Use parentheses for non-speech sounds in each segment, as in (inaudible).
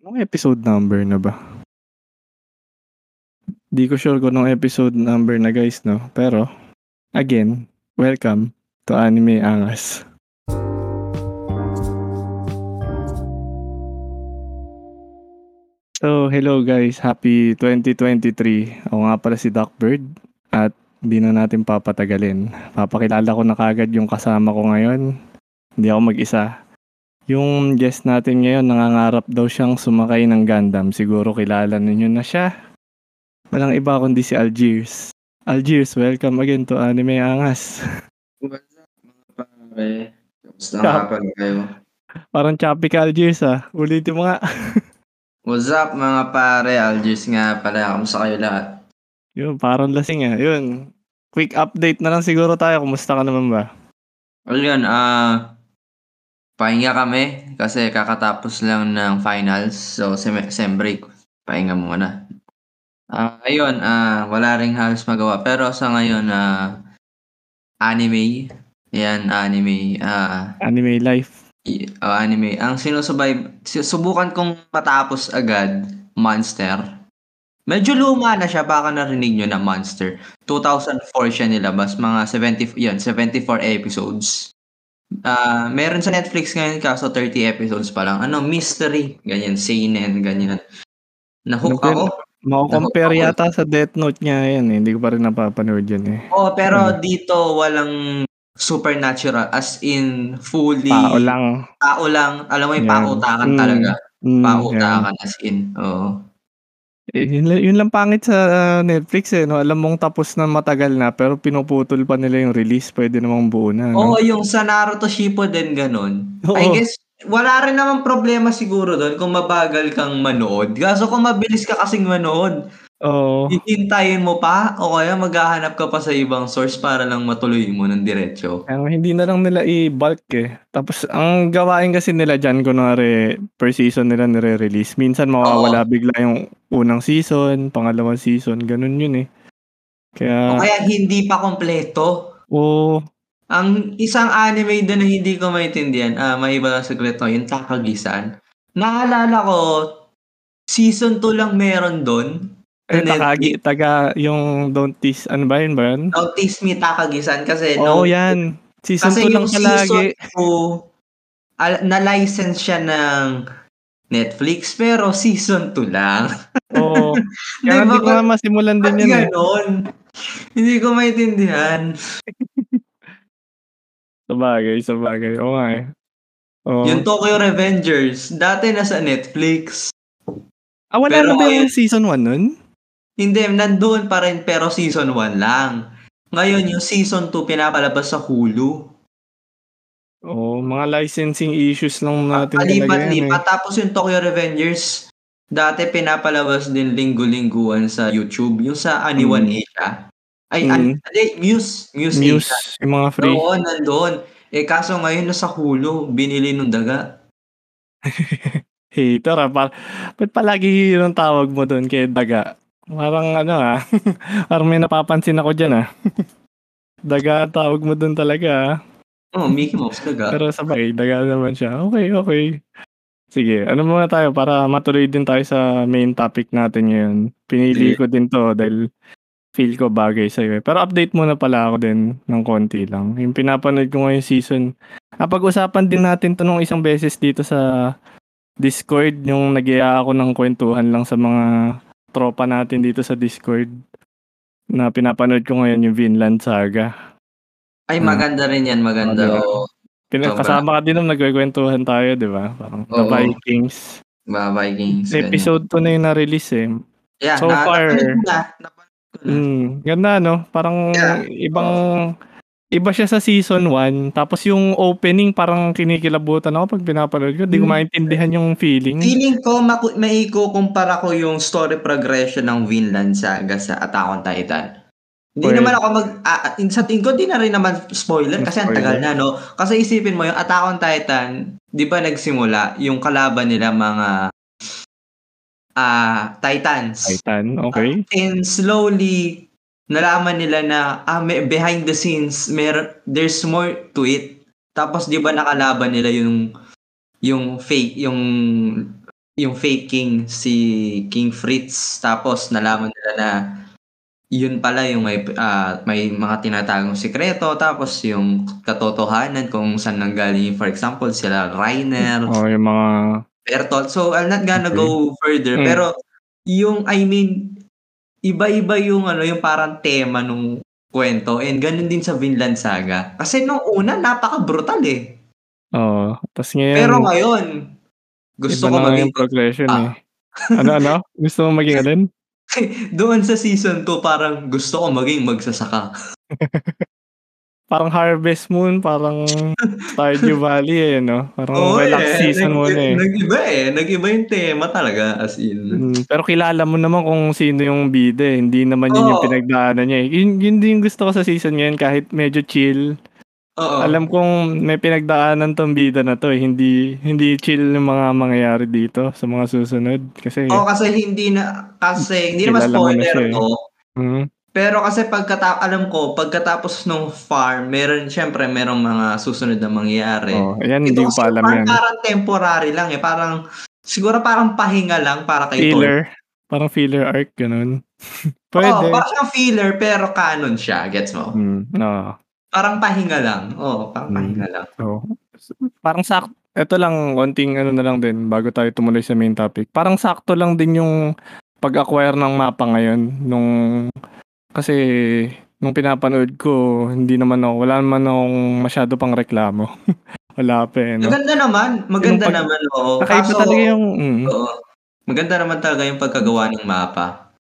Anong episode number na ba? Di ko sure kung anong episode number na guys, no? Pero, again, welcome to Anime Angas. So, hello guys. Happy 2023. Ako nga pala si Doc Bird at hindi na natin papatagalin. Papakilala ko na kagad yung kasama ko ngayon. Hindi ako mag-isa. Yung guest natin ngayon, nangangarap daw siyang sumakay ng Gundam. Siguro kilala ninyo na siya. Walang iba kundi si Algiers. Algiers, welcome again to Anime Angas. What's up, mga pare? Kamusta nga pala kayo? Parang choppy ka Algiers ah. Ulitin mo nga. (laughs) What's up, mga pare? Algiers nga pala. Kamusta kayo lahat? Yun, parang lasing ah. Yun. Quick update na lang siguro tayo. Kumusta ka naman ba? Ayun, ah... pahinga kami kasi kakatapos lang ng finals. So, sem, sem break. Pahinga muna. Ah, ayun, ah, wala ring halos magawa. Pero sa ngayon, ah, anime. Yan, anime. Ah, Anime life. Oh, anime. Ang sinusubay, si- subukan kong matapos agad, Monster. Medyo luma na siya, baka narinig nyo na Monster. 2004 siya nilabas, mga 70, yan, 74 episodes. Ah, meron sa Netflix ngayon kaso 30 episodes pa lang. Ano, mystery, ganyan, seinen, ganyan. Nahook ako. Mako-compare Ako- yata sa Death Note niya yan eh. Hindi ko pa rin napapanood yan eh. Oh, pero dito walang supernatural as in fully Tao lang. tao lang. Alam mo yung Yan. pautakan Mm. talaga. Mm. Pautakan as in. Oo. Eh, yun, lang- yun lang pangit sa uh, Netflix eh. No? Alam mong tapos na matagal na pero pinuputol pa nila yung release. Pwede namang buo na. No? Oo, yung sa Naruto Shippuden ganun. Oo. I guess, wala rin naman problema siguro doon kung mabagal kang manood. Kaso kung mabilis ka kasing manood, Oo. hihintayin mo pa o kaya maghahanap ka pa sa ibang source para lang matuloy mo ng diretsyo. Kaya hindi na lang nila i-bulk eh. Tapos ang gawain kasi nila dyan, kunwari per season nila nire-release. Minsan mawawala bigla yung unang season, pangalawang season, ganun yun eh. O Kaya, kaya hindi pa kompleto. oo, Ang isang anime doon na hindi ko maintindihan, ah, may iba lang sekreto, yung Takagisan. Naalala ko, season 2 lang meron doon. Sa takagi, taga yung Don't Tease, ano ba yun ba yun? Notice me Takagisan kasi Oo, no, yan. Season Kasi 2 lang yung palagi. season 2, al- na-license siya ng Netflix, pero season 2 lang. (laughs) Oo. Kaya Di hindi ko masimulan din yun eh. ganon? Hindi ko maintindihan. (laughs) Sabagay, sabagay. Oo nga eh. Oo. Yung Tokyo Revengers, dati nasa Netflix. ah, wala pero na ba yung season 1 nun? Hindi, nandoon pa rin pero season 1 lang. Ngayon, yung season 2 pinapalabas sa Hulu. Oo, mga licensing issues lang natin talaga yan eh. Palipat-lipat. Tapos yung Tokyo Revengers, dati pinapalabas din linggo-lingguan sa YouTube. Yung sa Aniwan Mm. Asia. Ay, Mm. an, hindi, Muse. Muse, Asia. yung mga free. Oo, nandoon. Eh, kaso ngayon nasa Hulu, binili nung daga. (laughs) Hater ah. Par ba't palagi yun ang tawag mo doon kay Daga? Parang ano ah. (laughs) Parang may napapansin ako dyan ah. (laughs) Daga tawag mo doon talaga ah. Oh, Mickey Mouse daga. Pero sabay, daga naman siya. Okay, okay. Sige, ano muna tayo para matuloy din tayo sa main topic natin ngayon. Pinili Sige. ko din to dahil feel ko bagay sa'yo. eh. Pero update muna pala ako din ng konti lang. Yung pinapanood ko ngayong season. Napag-usapan din natin to nung isang beses dito sa Discord. Yung nag ako ng kwentuhan lang sa mga tropa natin dito sa Discord. Na pinapanood ko ngayon yung Vinland Saga. Ay, Ah. maganda rin yan, maganda. Oo. Pina- kasama ka din nung nagkikwentuhan tayo, di ba? Parang The Oo. Vikings. Ba, Vikings. Episode 2 na yung na-release eh. Yeah, so na, far- na. Na. Mm, ganda no? Parang Yeah. ibang iba siya sa season 1. Tapos yung opening parang kinikilabutan ako pag pinapanood ko. Di ko Hmm. maintindihan yung feeling. Feeling ko, maku- maikukumpara ko yung story progression ng Vinland Saga sa Attack on Titan. Hindi Pwede. naman ako mag... ah, sa tingin ko, di na rin naman spoiler kasi ang tagal na, no? Kasi isipin mo, yung Attack on Titan, di ba nagsimula, yung kalaban nila mga ah Titans. Titan, okay. And slowly, nalaman nila na ah, may, behind the scenes, mer there's more to it. Tapos di ba nakalaban nila yung yung fake, yung yung fake king si King Fritz tapos nalaman nila na yun pala yung may ah, may mga tinatagong sikreto tapos yung katotohanan kung saan nanggaling for example sila Reiner, Oh, yung mga Bertolt. So I'm not gonna Okay. go further Mm. pero yung I mean iba-iba yung ano yung parang tema nung kwento and ganun din sa Vinland Saga. Kasi nung una napaka-brutal eh. oh, tas ngayon Pero ngayon gusto ko maging progression Ah. eh. Ano ano? Gusto mo maging alin? (laughs) doon sa season 2 parang gusto ko maging magsasaka. (laughs) Parang Harvest Moon, parang (laughs) Stardew Valley eh, no? Parang Oo relax eh. season Nag- muna eh. Nag-iba eh. Nag-iba yung tema talaga as in. Mm, pero kilala mo naman kung sino yung bida eh. Hindi naman yun yung Oo. pinagdaanan niya eh. Yun, yun din gusto ko sa season ngayon kahit medyo chill. Oo. Alam kong may pinagdaanan tong bida na to eh. Hindi, hindi chill yung mga mangyayari dito sa mga susunod. Kasi, Oo, kasi hindi na kasi hindi na spoiler siya eh. to. Pero kasi pagkata alam ko, pagkatapos ng farm, meron syempre merong mga susunod na mangyayari. oh, ayan, hindi ko pa alam parang, yan. parang temporary lang eh. Parang siguro parang pahinga lang para kay Thor. Filler. Parang filler arc, ganun. (laughs) Oo, Pwede. parang siyang filler pero canon siya, gets mo? Mm, no. Parang pahinga lang. Oo, parang Mm. pahinga lang. So, parang sak ito lang, konting ano na lang din, bago tayo tumuloy sa main topic. Parang sakto lang din yung pag-acquire ng mapa ngayon. Nung, kasi, nung pinapanood ko, hindi naman ako, wala naman akong masyado pang reklamo. (laughs) wala pa eh, no? Maganda naman, maganda pag- naman, oo. Nakaiba Kaso, talaga yung, mm, oo, maganda naman talaga yung pagkagawa ng mapa.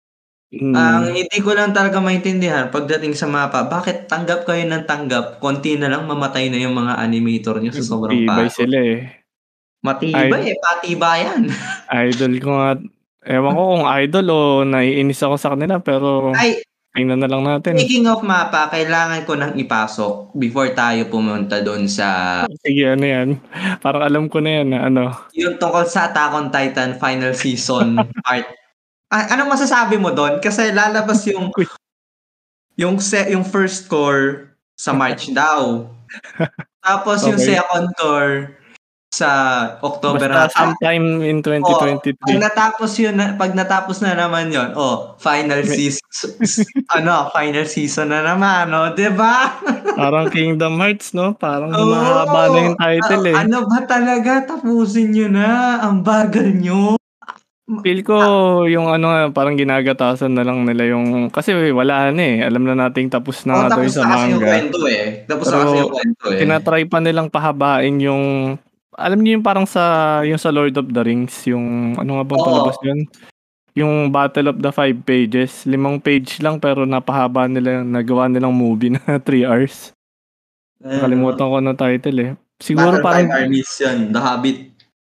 mm, Ang hindi ko lang talaga maintindihan pagdating sa mapa, bakit tanggap kayo ng tanggap, konti na lang mamatay na yung mga animator nyo sa sobrang tibay pagod. sila eh. Matibay eh, patibayan. Idol ko nga, ewan ko kung idol o naiinis ako sa kanila, pero Ay, tingnan na lang natin. speaking of mapa, kailangan ko nang ipasok before tayo pumunta doon sa Sige, ano yan? Parang alam ko na yan na ano. yung tungkol sa Attack on Titan final season (laughs) part. Ah, anong masasabi mo doon? Kasi lalabas yung yung se- yung first core sa March (laughs) daw. Tapos yung Okay. second core sa October Basta na. sometime in 2023. Pag natapos yun, na- pag natapos na naman yon, oh, final season, ano, final season na naman, no? 'Di ba? (laughs) Parang Kingdom Hearts, no? Parang Oo. mahaba na yung title eh. Ano ba talaga? Tapusin nyo na. Ang bagal nyo. Feel ko yung ano parang ginagatasan na lang nila yung... Kasi wala na eh. Alam na nating tapos na Oh, nga daw tapos yung sa na kasi yung manga. kwento eh. Tapos na Pero, kasi yung kwento eh. Tinatry pa nilang pahabain yung... Alam niyo yung parang sa yung sa Lord of the Rings, yung ano nga bang palabas yun? Yung Battle of the Five Pages, limang page lang pero napahaba nila, nagawa nilang movie (laughs) na 3 hours. Nakalimutan ko ng title eh. Siguro Battle parang Five Armies yun. The Hobbit.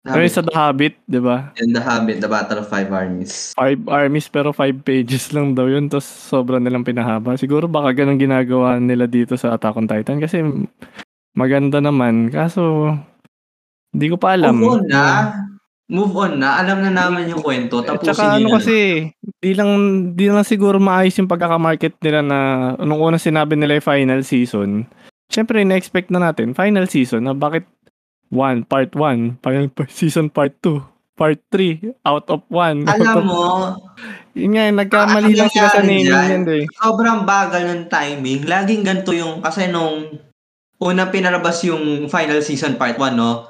The yung Hobbit. sa The Hobbit, di ba? Yun, The Hobbit. The Battle of Five Armies. Five armies pero five pages lang daw yun. Tapos sobra nilang pinahaba. Siguro baka ganun ginagawa nila dito sa Attack on Titan. Kasi maganda naman. Kaso, hindi ko pa alam. Move on na. Move on na. Alam na namin yung kwento. Tapusin saka nyo ano kasi, di lang, di lang siguro maayos yung pagkakamarket nila na nung una sinabi nila yung final season. Siyempre, na-expect na natin, final season, na bakit 1, part 1, final (laughs) season part 2, part 3, out of 1. Alam (laughs) mo, Yun nga, nagkamali Ang lang sila sa naming yan eh. sobrang bagal ng timing. Laging ganito yung, kasi nung unang pinalabas yung final season part 1, no?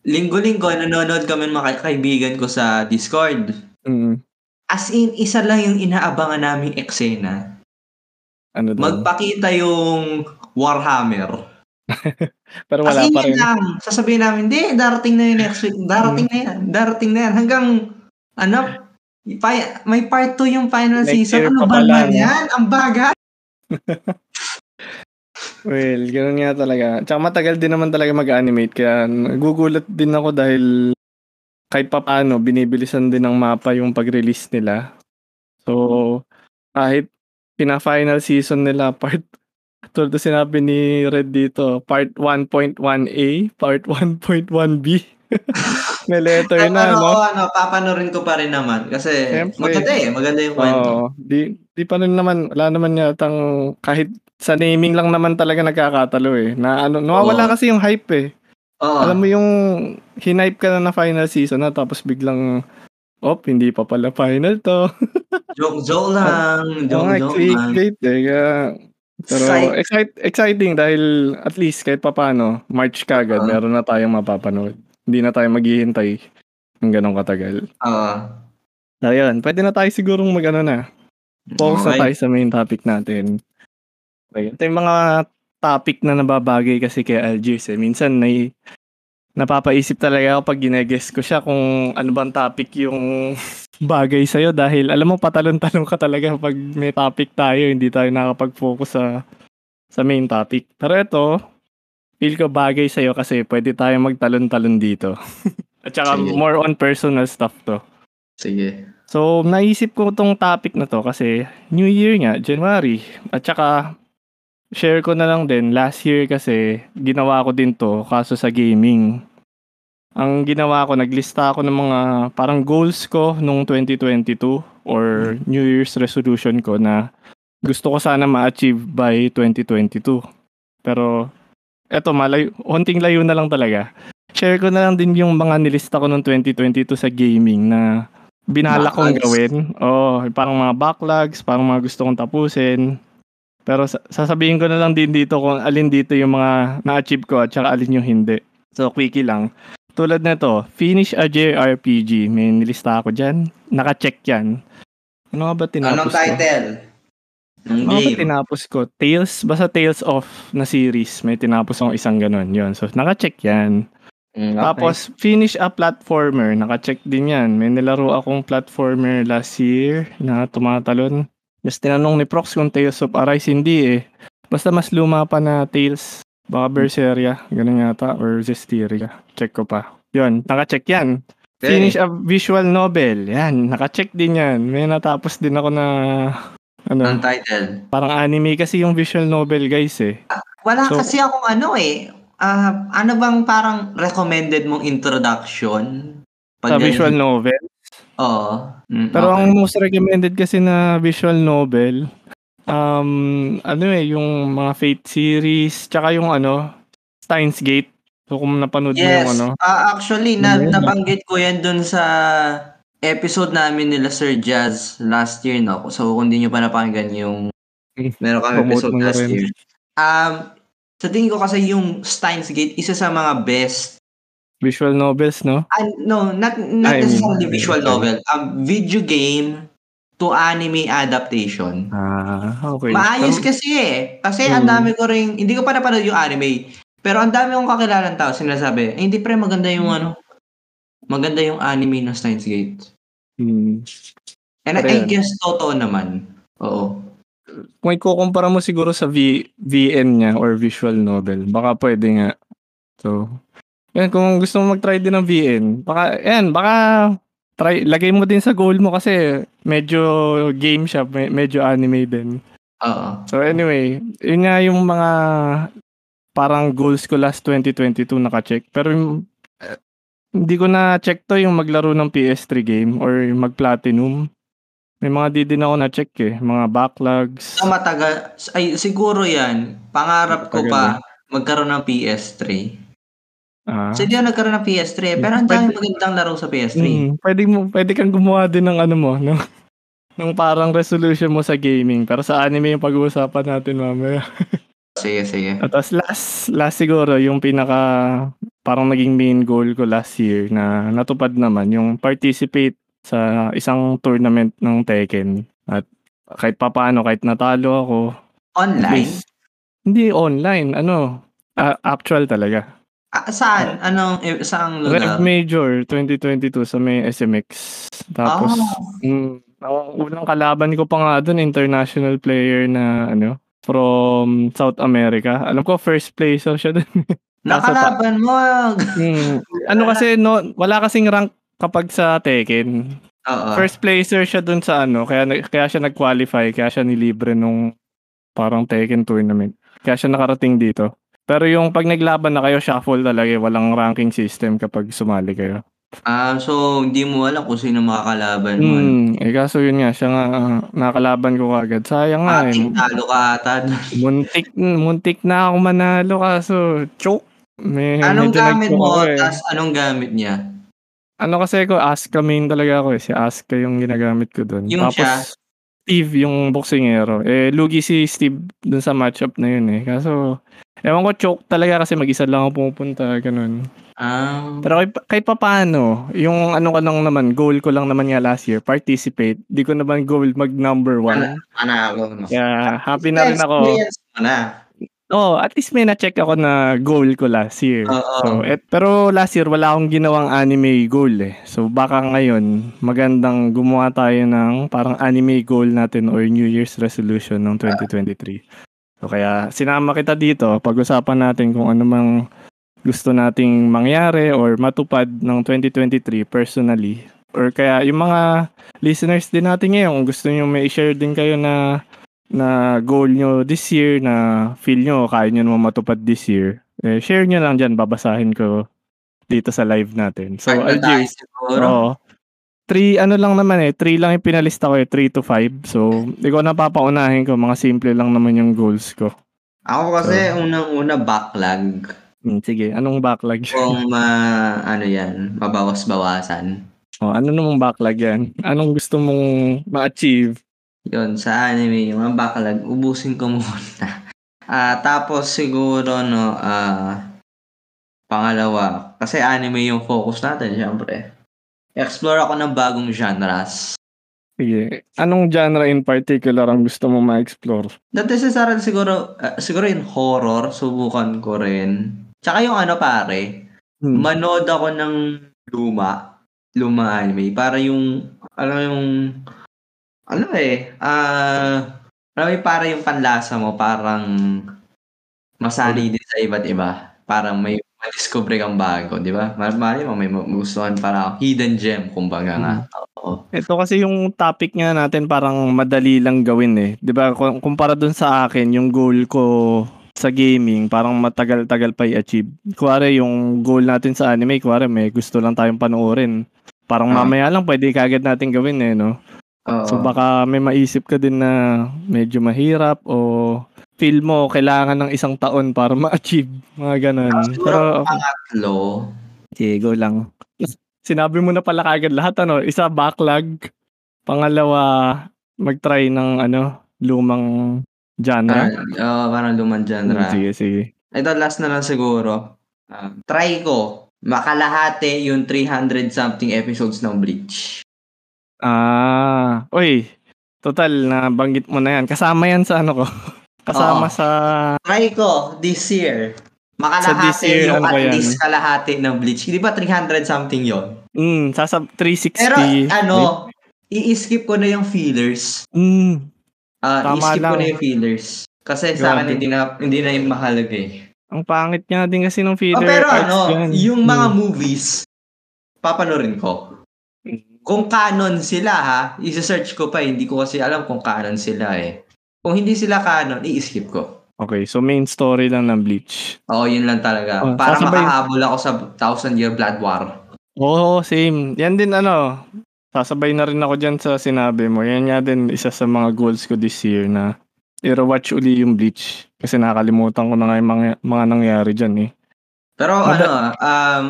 Linggo-linggo, nanonood kami ng mga kaibigan ko sa Discord. Mm. As in, isa lang yung inaabangan naming eksena. Ano daw? Magpakita yung Warhammer. (laughs) Pero As wala in, pa rin. lang. Sasabihin namin, hindi, darating na yun next week. Darating na yan. Darating na yan. Hanggang, ano, may part 2 yung final Next season. Ano ba naman yan? Ang bagal. (laughs) Well, ganun nga talaga. Tsaka matagal din naman talaga mag-animate. Kaya nagugulat din ako dahil kahit pa paano, binibilisan din ng mapa yung pag-release nila. So, kahit pina-final season nila, (laughs) part tulad na sinabi ni Red dito, part 1.1A, part 1.1B. (laughs) May letter na, no? ano, papanorin ko pa rin naman. Kasi Siyempre. maganda eh. Maganda yung kwento. Oo. Di, di pa rin naman, wala naman yatang, kahit sa naming lang naman talaga nagkakatalo eh. Na ano, nawawala kasi yung hype eh. Oo. Alam mo yung hinipe ka na na final season na tapos biglang, op, hindi pa pala final to. (laughs) joke, joke lang. Joke, joke lang. clickbait eh. Kaya, pero excite, exciting dahil at least kahit papano, March kagad, Oo. meron na tayong mapapanood. Hindi na tayo maghihintay ng ganong katagal. Oo. So, yun, pwede na tayo sigurong mag ano na. Focus na Okay. tayo sa main topic natin. Okay. Ito yung mga topic na nababagay kasi kay Algiers eh. Minsan may napapaisip talaga ako pag ginegess ko siya kung ano bang topic yung (laughs) bagay sa'yo dahil alam mo patalon-talon ka talaga pag may topic tayo hindi tayo nakapag-focus sa sa main topic. Pero ito, feel ko bagay sa'yo kasi pwede tayo magtalon-talon dito. (laughs) At saka Sige. more on personal stuff to. Sige. So, naisip ko tong topic na to kasi New Year nga, January. At saka, share ko na lang din, last year kasi, ginawa ko din to, kaso sa gaming. Ang ginawa ko, naglista ako ng mga parang goals ko nung 2022 or New Year's resolution ko na gusto ko sana ma-achieve by 2022. Pero, eto, malayo, onting layo na lang talaga. Share ko na lang din yung mga nilista ko nung 2022 sa gaming na binala kong gawin. Oh, parang mga backlogs, parang mga gusto kong tapusin. Pero sa- sasabihin ko na lang din dito kung alin dito yung mga na-achieve ko at saka alin yung hindi. So, quickie lang. Tulad na to, finish a JRPG. May nilista ako dyan. Naka-check yan. Ano ba tinapos Anong ko? title? Ng Ano ba tinapos ko? Tales? Basta Tales of na series. May tinapos akong isang ganun. Yun. So, naka-check yan. Mm, okay. Tapos, finish a platformer. Naka-check din yan. May nilaro akong platformer last year na tumatalon. Just tinanong ni Prox kung Tales of Arise. Hindi eh. Basta mas luma pa na Tales. Baka Berseria. Ganun yata. Or Zestiria. Check ko pa. Yun. Naka-check yan. Okay. Finish a visual novel. Yan. Naka-check din yan. May natapos din ako na ano, Ang title. parang anime kasi yung visual novel guys eh. Wala So- kasi akong ano eh. Ah, ano bang parang recommended mong introduction? Sa ganyan- visual novel. Oo. Mm, Pero okay. ang most recommended kasi na visual novel, um, ano eh, yung mga Fate series, tsaka yung ano, Steins Gate. So kung napanood mo Yes. yung ano, Ah, actually, na, yun? nabanggit ko yan dun sa episode namin nila Sir Jazz last year, no? So, kung di nyo pa napakinggan yung Mm. meron kami episode mo last year. Um, sa tingin ko kasi yung Steins Gate, isa sa mga best visual novels, no? Ah, no, not not I mean, necessarily okay, visual novel. Um, video game to anime adaptation. Ah, okay. Maayos kasi eh. Kasi ang Mm. dami ko rin, hindi ko pa napanood yung anime. Pero ang dami kong kakilalang tao sinasabi, eh, hindi pre, maganda yung ano, maganda yung anime ng Steins Gate. Hmm. And I, Pero I yan. guess totoo naman. Oo. Kung ikukumpara mo siguro sa v, VN niya or visual novel, baka pwede nga. So, yan, kung gusto mo mag-try din ng VN, baka, yan, baka try, lagay mo din sa goal mo kasi medyo game siya, me- medyo anime din. Oo. So anyway, yun nga yung mga parang goals ko last 2022 naka-check. Pero yung, eh, hindi ko na check to yung maglaro ng PS3 game or mag-platinum. May mga di din ako na-check eh. Mga backlogs. So matagal, ay siguro yan, pangarap ko Matagal pa magkaroon ng PS3. Ah. Kasi hindi ako nagkaroon ng PS3 eh, pero ang dami magandang laro sa PS3. Mm, pwede, mo, pwede kang gumawa din ng ano mo, no? ng parang resolution mo sa gaming. Pero sa anime yung pag-uusapan natin mamaya. (laughs) Sige, sige. At tapos last, last siguro, yung pinaka parang naging main goal ko last year na natupad naman, yung participate sa isang tournament ng Tekken. At kahit papaano, kahit natalo ako, Online? least, hindi online, ano, ah, actual talaga. Ah, saan? Anong, eh, saang Rev lugar? Major 2022 sa may SMX. Tapos, Ah. mm, ang unang kalaban ko pa nga doon, international player na ano, from South America. Alam ko, first placer siya doon. (laughs) Nakalaban mo. Hmm. Ano kasi, no, wala kasing rank kapag sa Tekken. Oo. First placer siya dun sa ano, kaya, na- kaya siya nag-qualify, kaya siya nilibre nung parang Tekken tournament. Kaya siya nakarating dito. Pero yung pag naglaban na kayo, shuffle talaga, eh, walang ranking system kapag sumali kayo. Ah, so hindi mo alam kung sino makakalaban mo. Hmm, eh kaso yun nga, siya nga ah, nakalaban ko agad. Sayang nga eh. Ating talo ka ata. Muntik, muntik na ako manalo kaso choke. May Anong gamit mo, eh. tas anong gamit niya? Ano kasi ako, Asuka main talaga ako, eh. Si Asuka yung ginagamit ko dun. Yung Tapos siya? Steve yung boksingero. Eh, lugi si Steve dun sa matchup na yun, eh. Kaso, ewan ko, choke talaga kasi mag-isa lang ako pumupunta, ganun. Ah. Pero kahit, kahit papaano, yung ano ka lang naman, goal ko lang naman nga last year, participate. Di ko naman goal mag number one. Manalo, no? Kaya happy na rin ako. Experience mo na. Oh, at least may na-check ako na goal ko last year. Oo. So, et, pero last year wala akong ginawang anime goal eh. So baka ngayon magandang gumawa tayo ng parang anime goal natin or New Year's resolution ng 2023. So kaya sinama kita dito, pag-usapan natin kung ano mang gusto nating mangyari or matupad ng 2023 personally. Or kaya yung mga listeners din natin ngayon, kung gusto nyo may share din kayo na na goal nyo this year na feel nyo kaya nyo naman matupad this year, eh, share nyo lang dyan, babasahin ko dito sa live natin. So, na Algiers, oo. Three, ano lang naman eh, three lang yung pinalista ko eh, three to five. So, di ko napapaunahin ko, mga simple lang naman yung goals ko. Ako kasi unang-una backlog. Hmm, sige, anong backlog? Kung ma, ano yan, mabawas-bawasan. oh, ano namang backlog yan? Anong gusto mong ma-achieve? Yun, sa anime, yung mga backlog, ubusin ko (laughs) muna. Ah, tapos siguro, no, ah, pangalawa, kasi anime yung focus natin, syempre. Explore ako ng bagong genres. Sige, anong genre in particular ang gusto mo ma-explore? Not necessarily siguro, ah, siguro in horror, subukan ko rin. Tsaka yung ano pare, Hmm. manood ako ng luma, luma anime, para yung, alam yung, ano eh, ah, mo yung para yung panlasa mo, parang masanay din sa iba't iba. Parang may madiscover kang bago, di ba? Mal mali mo, may magustuhan para hidden gem, kumbaga nga. Oo. Ito kasi yung topic nga natin parang madali lang gawin eh. 'Di ba? Kumpara dun sa akin, yung goal ko sa gaming, parang matagal-tagal pa i-achieve. Kuwari yung goal natin sa anime, kuwari may gusto lang tayong panoorin. Parang Ah. mamaya lang pwede kagad natin gawin eh, no? Oo. So baka may maisip ka din na medyo mahirap o feel mo kailangan ng isang taon para (laughs) ma-achieve. Mga ganun. Pero Siguro pangatlo, sige, go lang. (laughs) Sinabi mo na pala kagad lahat ano, isa backlog, pangalawa mag-try ng ano, lumang genre. ah, oo, parang lumang genre. Sige, sige. Ito last na lang siguro. Ah, try ko makalahati yung 300 something episodes ng Bleach. Ah, oy. Total na banggit mo na yan. Kasama yan sa ano ko. (laughs) Kasama Oo. sa Try ko this year. Sa Makalahati this year, yung ano at yan? least kalahati ng Bleach. Di ba 300 something yon? mm, sasa 360. Pero ano, i-skip ko na yung fillers. Mm, Ah, Tama i-skip ko lang. na yung fillers. Kasi sa akin Grabe. hindi na hindi na yung mahalaga eh. ang pangit nga din kasi ng Oh, filler pero arts ano, yung mga Mm. movies, papanorin ko. Kung canon sila ha, isa-search ko pa, hindi ko kasi alam kung canon sila eh. Kung hindi sila canon, i-skip ko. Okay, so main story lang ng Bleach. Oo, yun lang talaga. Oh, Para sasabay- makahabol ako sa Thousand Year Blood War. Oo, same. Yan din ano, sasabay na rin ako dyan sa sinabi mo. Yan nga din isa sa mga goals ko this year na i-rewatch uli yung Bleach. Kasi nakalimutan ko na nga yung mga, mga nangyari dyan eh. Pero Mada- ano, um,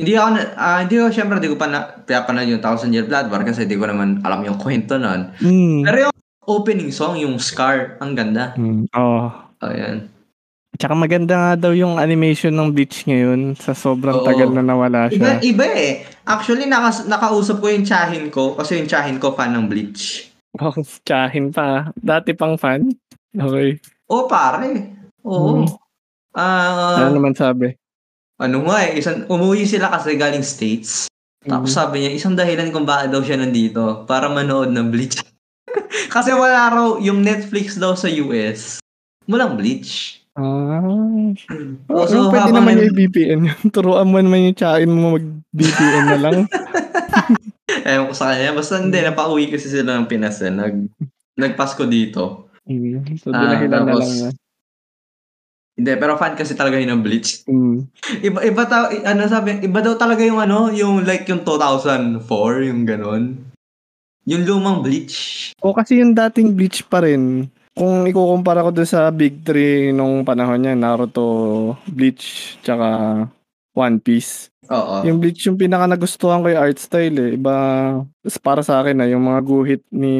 hindi ako, na, ah, hindi ko, syempre, hindi ko pa na, pinapanood yung Thousand Year Blood War kasi hindi ko naman alam yung kwento nun. Mm. Pero yung opening song, yung Scar, ang ganda. Mm. Oh. Oh, yan. Tsaka maganda nga daw yung animation ng Bleach ngayon sa sobrang Oo. tagal na nawala Iba, siya. iba eh. Actually, nakas, nakausap ko yung tsahin ko kasi yung tsahin ko fan ng Bleach. Oh, tsahin pa. Dati pang fan. Okay. Oo, pare. Oo. Hmm. Ah, ano naman sabi? Ano nga eh, isang, umuwi sila kasi galing States. Tapos Mm. sabi niya, isang dahilan kung bakit daw siya nandito, para manood ng Bleach. (laughs) kasi wala raw yung Netflix daw sa US. Walang Bleach. Ah. Oh, so, so, pwede naman yung VPN yun. (laughs) Turuan mo naman yung tsahin mo mag-VPN na lang. (laughs) Ewan ko sa kanya. Basta hindi, Hmm. napauwi kasi sila ng Pinas eh. Nag, nagpasko dito. Mm. So, Ah, dinahilan na tapos- lang. Hindi, pero fan kasi talaga yun ng Bleach. Mm. Iba, iba ta, ano sabi, iba daw talaga yung ano, yung like yung 2004, yung ganon. Yung lumang Bleach. O kasi yung dating Bleach pa rin, kung ikukumpara ko dun sa big three nung panahon niya, Naruto, Bleach, tsaka One Piece. Oo. Yung Bleach yung pinaka nagustuhan ko yung art style eh. Iba, para sa akin na yung mga guhit ni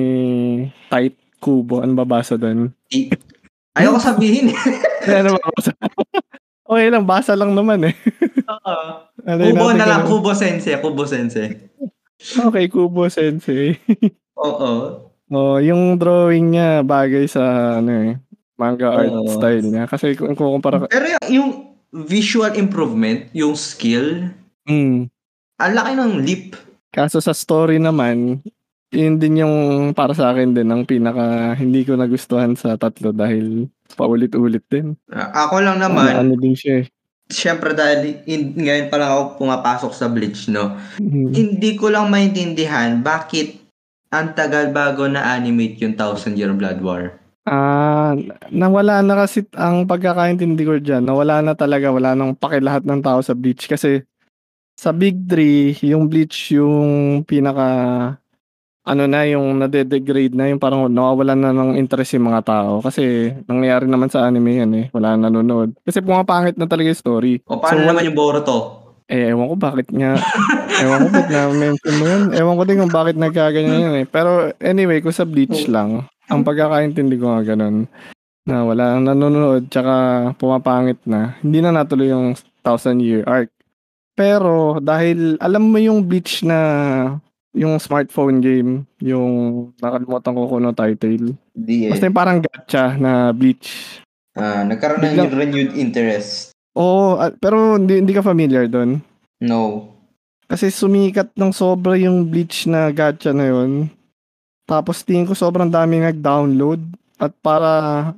Tight Kubo, ano babasa dun? Ayoko (laughs) sabihin eh. ano babasa? (laughs) okay lang, basa lang naman eh. Oo. (laughs) Kubo na lang. Kubo Sensei, Kubo Sensei. Okay, Kubo Sensei. Oo. oh, yung drawing niya bagay sa ano eh, manga art Oo. style niya. Kasi kung kukumpara ko, Pero yung, yung visual improvement, yung skill, mm, ang laki ng leap. Kaso sa story naman, yun din yung para sa akin din ang pinaka hindi ko nagustuhan sa tatlo dahil paulit-ulit din. Ah, Ako lang naman, ano din siya eh. syempre dahil in, ngayon pa lang ako pumapasok sa Bleach, no? Mhm. Hindi ko lang maintindihan bakit ang tagal bago na animate yung Thousand Year Blood War. Ah, nawala na kasi ang pagkakaintindi ko diyan. Nawala na talaga, wala nang pakilahat ng tao sa Bleach kasi sa Big 3, yung Bleach yung pinaka ano na yung nade-degrade na yung parang nawawalan na ng interest yung mga tao kasi nangyayari naman sa anime yan eh wala na nanonood kasi pumapangit na talaga yung story O paano So, naman yung Boruto? Eh, ewan ko bakit nga. ewan ko ba't na-mention mo yun. Ewan ko din kung bakit nagkaganyan yun eh. Pero anyway, kung sa Bleach lang, ang pagkakaintindi ko nga ganun, na wala nang nanonood, tsaka pumapangit na, hindi na natuloy yung Thousand Year Arc. Pero dahil alam mo yung Bleach na yung smartphone game, yung nakalimutan ko kung ano title. Di eh. Basta yung parang gacha na Bleach. Ah, nagkaroon ng Biglang- renewed interest. Oo, ah, pero hindi, hindi ka familiar doon. No. Kasi sumikat ng sobra yung Bleach na gacha na yun. Tapos tingin ko sobrang dami nag-download. At para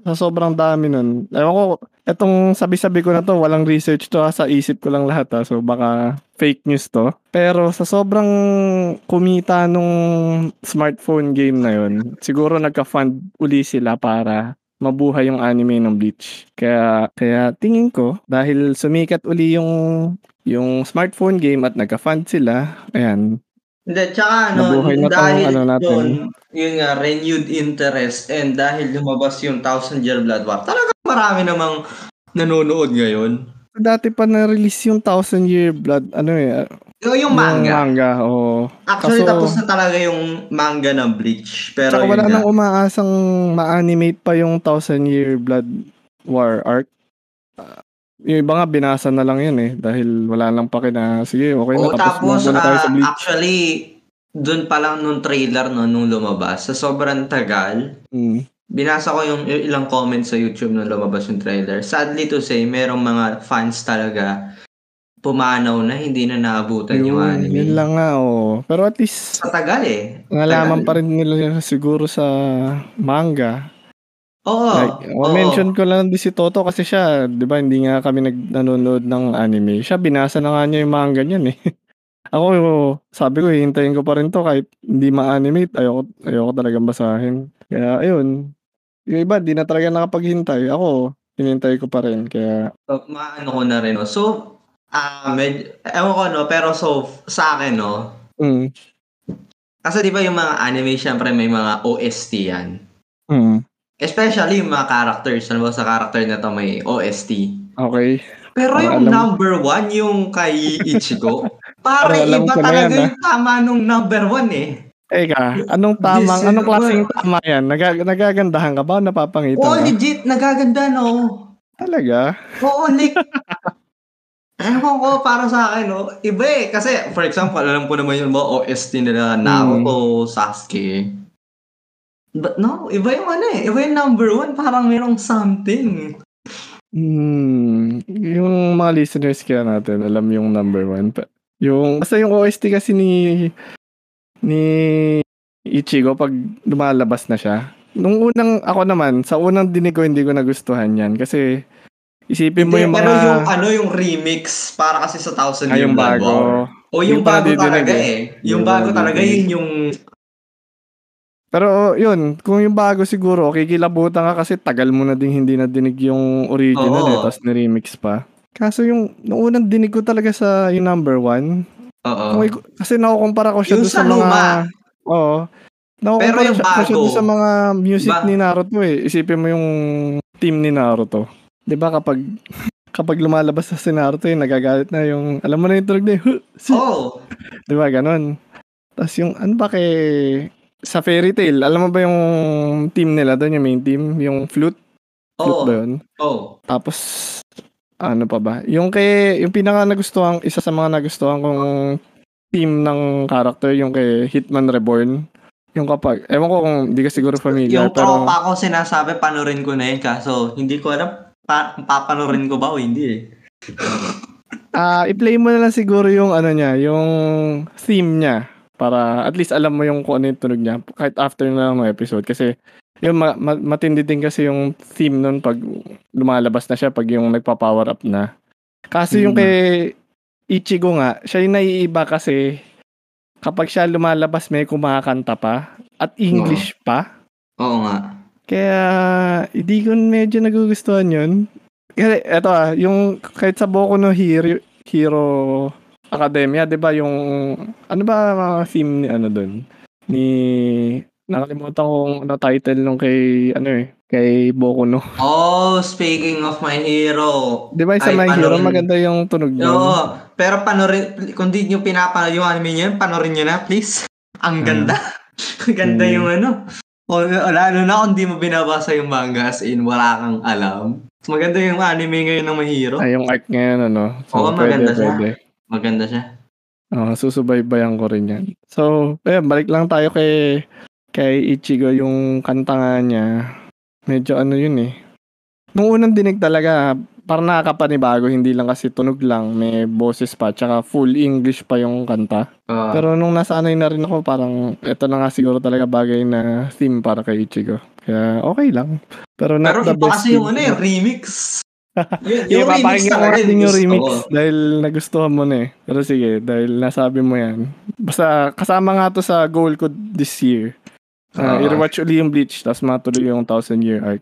sa sobrang dami nun, ewan ko, etong sabi-sabi ko na to, walang research to ha, sa isip ko lang lahat ha, so baka fake news to. Pero sa sobrang kumita nung smartphone game na yun, siguro nagka-fund uli sila para mabuhay yung anime ng Bleach. Kaya kaya tingin ko dahil sumikat uli yung yung smartphone game at nagka-fund sila, ayan. Hindi, tsaka ano, na tong dahil ano natin. doon, yun nga, renewed interest and dahil lumabas yung Thousand Year Blood War, talagang marami namang nanonood ngayon. Dati pa na-release yung Thousand Year Blood, ano eh, Yung, yung manga. manga, oo. Actually, Kaso- tapos na talaga yung manga ng Bleach. Pero Tsaka wala nang umaasang ma-animate pa yung Thousand Year Blood War arc. Ah, yung iba nga binasa na lang yun eh dahil wala nang paki na sige okay na Oo, tapos, na tayo sa ah, Bleach. actually, doon pa lang nung trailer no, nung lumabas, sa sobrang tagal, Mm. Binasa ko yung il- ilang comments sa YouTube nung lumabas yung trailer. Sadly to say, merong mga fans talaga pumanaw na hindi na naabutan yung Yun, anime. yun lang nga oh. Pero at least Sa tagal eh. nalaman Tagal. pa rin nila siguro sa manga. Oo. like, oo. mention ko lang din si Toto kasi siya, 'di ba, hindi nga kami nag nanonood ng anime. Siya binasa na nga niya yung manga niyan eh. (laughs) Ako, sabi ko, hintayin ko pa rin to kahit hindi ma-animate. Ayoko, ayoko talagang basahin. Kaya, ayun. Yung iba, di na talaga nakapaghintay. Ako, hinintay ko pa rin. Kaya, So, maano ko na rin. No? So, ah med- ewan ko, no? Pero so, sa akin, no? mm, Kasi di ba yung mga anime, syempre may mga OST yan. mm, Especially yung mga characters. Ano ba sa character na to may OST. okay. Pero Parang yung alam- number one, yung kay Ichigo, (laughs) pare alam iba talaga yan, yung tama nung number one eh. Teka, anong tamang, This anong klaseng what- tama yan? Nag- nagagandahan ka ba? o Napapangitan Oo, ka? legit, nagaganda no. Talaga? Oo, like, ewan ko para sa akin, no? Iba eh. Kasi, for example, alam ko naman yung mga OST nila Naruto, Sasuke. But no, iba yung ano eh. Iba yung number one. Parang merong something. Hmm, yung mga listeners kaya natin, alam yung number one. Yung, basta yung OST kasi ni, ni Ichigo pag lumalabas na siya. Nung unang, ako naman, sa unang dinig ko, hindi ko nagustuhan yan. Kasi, isipin mo Hindi, yung mga, Pero yung ano, yung remix, para kasi sa Thousand ah, Year yung Blood bago. O yung Yung bago talaga eh. eh. Yung Yung bago talaga, yun yung... Pero yun, kung yung bago siguro, okay, kilabutan ka kasi tagal mo na din hindi na dinig yung original Oo. eh, tapos ni-remix pa. Kaso yung, nung unang dinig ko talaga sa yung number one, Oo. iku- kasi nakukumpara ko siya Yung doon sa sa, mga... luma. Oo. Nakukumpara yung siya, siya bago, doon sa mga music ba- ni Naruto eh. Isipin mo yung team ni Naruto. 'Di ba kapag (laughs) kapag lumalabas sa si Naruto eh, nagagalit na yung alam mo na yung tunog na yung Oh, 'Di ba ganon. Tapos yung ano ba kay sa Fairy Tail, alam mo ba yung team nila doon, yung main team, yung flute, flute oh, ba yun? oh. Tapos ano pa ba? Yung kay yung pinaka nagustuhan, isa sa mga nagustuhan kong team ng character yung kay Hitman Reborn. Yung kapag, ewan ko kung hindi ka siguro familiar, Yung pero tropa ko sinasabi, panorin ko na yun. Kaso, hindi ko alam pa, kung papanorin ko ba o hindi eh. (laughs) ah i-play mo na lang siguro yung ano niya, yung theme niya para at least alam mo yung kung ano yung tunog niya kahit after na lang ng episode kasi yung ma- ma- matindi din kasi yung theme nun pag lumalabas na siya pag yung nagpa-power up na. Kasi yung Mm. kay Ichigo nga, siya yung naiiba kasi kapag siya lumalabas may kumakanta pa at English pa. Oo nga. Kaya hindi ko medyo nagugustuhan yun. Kasi eto ah, yung kahit sa Boku no Hero, Hero Academia, 'di ba yung ano ba mga theme ni ano doon? Ni nakalimutan ko kung ano title nung kay ano eh, kay Boku no. (laughs) Oh, speaking of my hero. 'Di ba sa Ay, My Hero panorin- maganda yung tunog niya. Oo, pero panorin, kung di nyo pinapanood yung anime nyo, panorin nyo na, please. (laughs) Ang ganda. (laughs) Ang ganda yung ano. O, lalo na kung di mo binabasa yung manga as in wala kang alam. Maganda yung anime ngayon ng Mahiro. Ay, yung art ngayon ano. Oo, maganda siya. Maganda siya. Oo, susubaybayan ko rin yan. So, eh, balik lang tayo kay kay Ichigo yung kanta nga niya. Medyo ano yun eh. Nung unang dinig talaga, parang nakakapanibago, hindi lang kasi tunog lang, may boses pa, tsaka full English pa yung kanta. Oo. Pero nung nasanay na rin ako, parang ito na nga siguro talaga bagay na theme para kay Ichigo. Kaya okay lang. Pero not pero the iba kasi yung ano (laughs) yung remix. Yun- Yung papakinggan ko talaga din yung gusto remix ko. dahil nagustuhan mo na eh. Pero sige, dahil nasabi mo yan. Basta kasama nga to sa goal ko this year. Uh, Oo. i-rewatch uli yung Bleach, tapos matuloy yung Thousand Year Arc.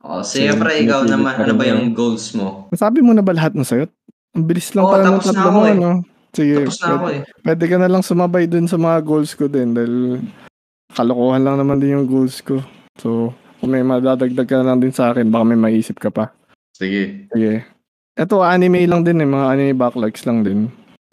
Oh, siyempre So, ikaw pinipilit naman, ano ba yun. yung goals mo? Nasabi mo na ba lahat ng sayot? Ang bilis lang Oo, pala ng tapos na tatlo ako mo, eh. ano? Sige, Tapos na ako pwede, eh. pwede ka na lang sumabay dun sa mga goals ko din dahil kalokohan lang naman din yung goals ko. So, kung may madadagdag ka na lang din sa akin, baka may maisip ka pa. Sige. Sige. Ito, anime lang din eh. Mga anime backlogs lang din.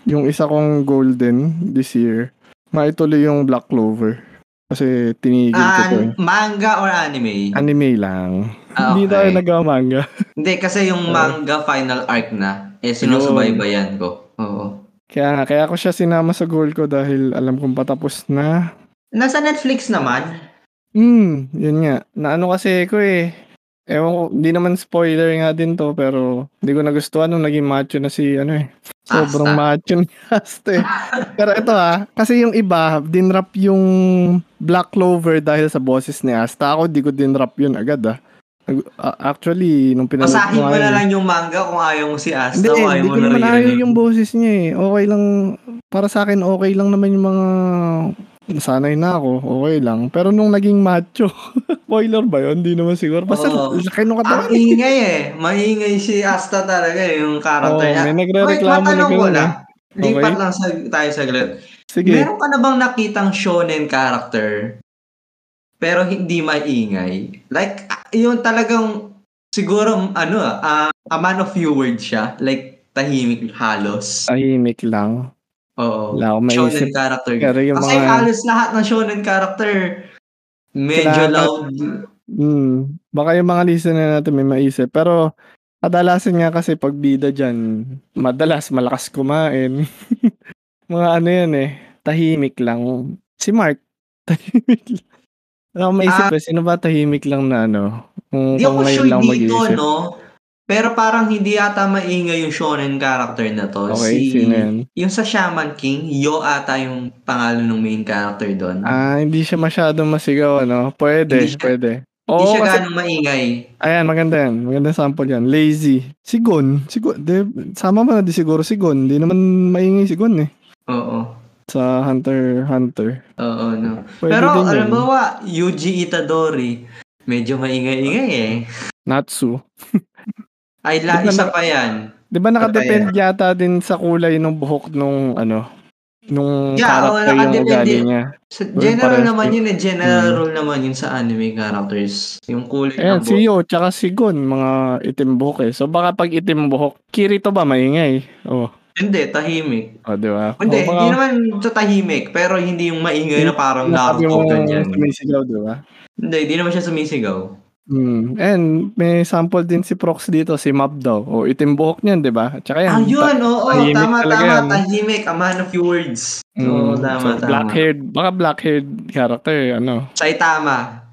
Yung isa kong goal din this year, maituloy yung Black Clover. Kasi tinigil ko to eh. An- manga or anime? Anime lang. Ah, Hindi okay. tayo nagawa manga. (laughs) Hindi, kasi yung manga final arc na, eh, sinusubaybayan ko. Oo. Kaya nga, kaya ako siya sinama sa goal ko dahil alam kong patapos na. Nasa Netflix naman. Hmm, yun nga. Naano kasi ko eh. Ewan ko, hindi naman spoiler nga din to, pero hindi ko nagustuhan nung naging macho na si, ano eh. Sobrang Asta. macho ni (laughs) Asta eh. Pero ito ah, kasi yung iba, dinrap yung Black Clover dahil sa boses ni Asta. Ako, di ko dinrap yun agad ah. Actually, nung pinanood Basahin ko mo na lang yung manga kung ayaw mo si Asta Hindi, o ayaw hindi mo ko naman ayaw naririnig. yung boses niya eh. Okay lang, para sa akin okay lang naman yung mga, nasanay na ako, okay lang. Pero nung naging macho, (laughs) spoiler ba yun? Hindi naman siguro. Basta Oo. laki nung Ang katawan. ingay eh. Maingay si Asta talaga eh, yung character Oo, niya. may nagre-reklamo na ko gano'n lang. eh. Lipat Okay. lang sa, tayo saglit. Sige. Meron ka na bang nakitang shonen character pero hindi maingay? Like, ah, yung talagang siguro, ano ah, a man of few words siya. Like, tahimik halos. Tahimik lang. Oo. Wala akong Shonen maisip. character. Pero yung Kasi mga- halos lahat ng shonen character medyo Kailangan- loud. Hmm. Baka yung mga listener natin may maisip. Pero, kadalasan nga kasi pag bida dyan, madalas malakas kumain. (laughs) mga ano yan eh. Tahimik lang. Si Mark. (laughs) Tahimik lang. Wala akong maisip Ah. eh. Sino ba tahimik lang na ano? Kung, kung ako ngayon sure lang dito, no? Pero parang hindi yata maingay yung shonen character na to. Okay, si, sino? Yung sa Shaman King, Yo ata yung pangalan ng main character doon. Ah, hindi siya masyadong masigaw, ano? Pwede, Hindi siya- pwede. Hindi Oo, siya kasi, ganong maingay. ayan, maganda yan. Maganda sample yan. Lazy. Si Gon. Si Gon. De, sama mo na di siguro si Gon. Hindi naman maingay si Gon eh. Oo. Sa Hunter Hunter. Oo, no. Pwede Pero alam mo ba, Yuji Itadori, medyo maingay-ingay eh. Natsu. (laughs) Ay, la, Di ba isa na- pa yan. Di ba nakadepend yata din sa kulay ng buhok nung ano? nung Yeah, character yung nakadepende. ugali niya. Sa general naman yun eh. General Mm. rule naman yun sa anime characters. Yung kulay Ayan, ng si Yo, tsaka si Gon, mga itim buhok eh. So baka pag itim buhok, Kirito ba maingay? Oh, Hindi, tahimik. oh di ba? Hindi, Oh, baka- hindi naman sa tahimik. Pero hindi yung maingay na parang Naruto, ganyan. sumisigaw, di ba? Hindi, hindi naman siya sumisigaw. Hmm. And may sample din si Prox dito, si Map daw. O itim buhok niyan, di ba? Tsaka yan. Ah, yun, oo, tahimik tama, tama, yan. tahimik, a man of few words. Mm, Oo, tama, so, tama. black-haired, baka black-haired character, ano, Saitama.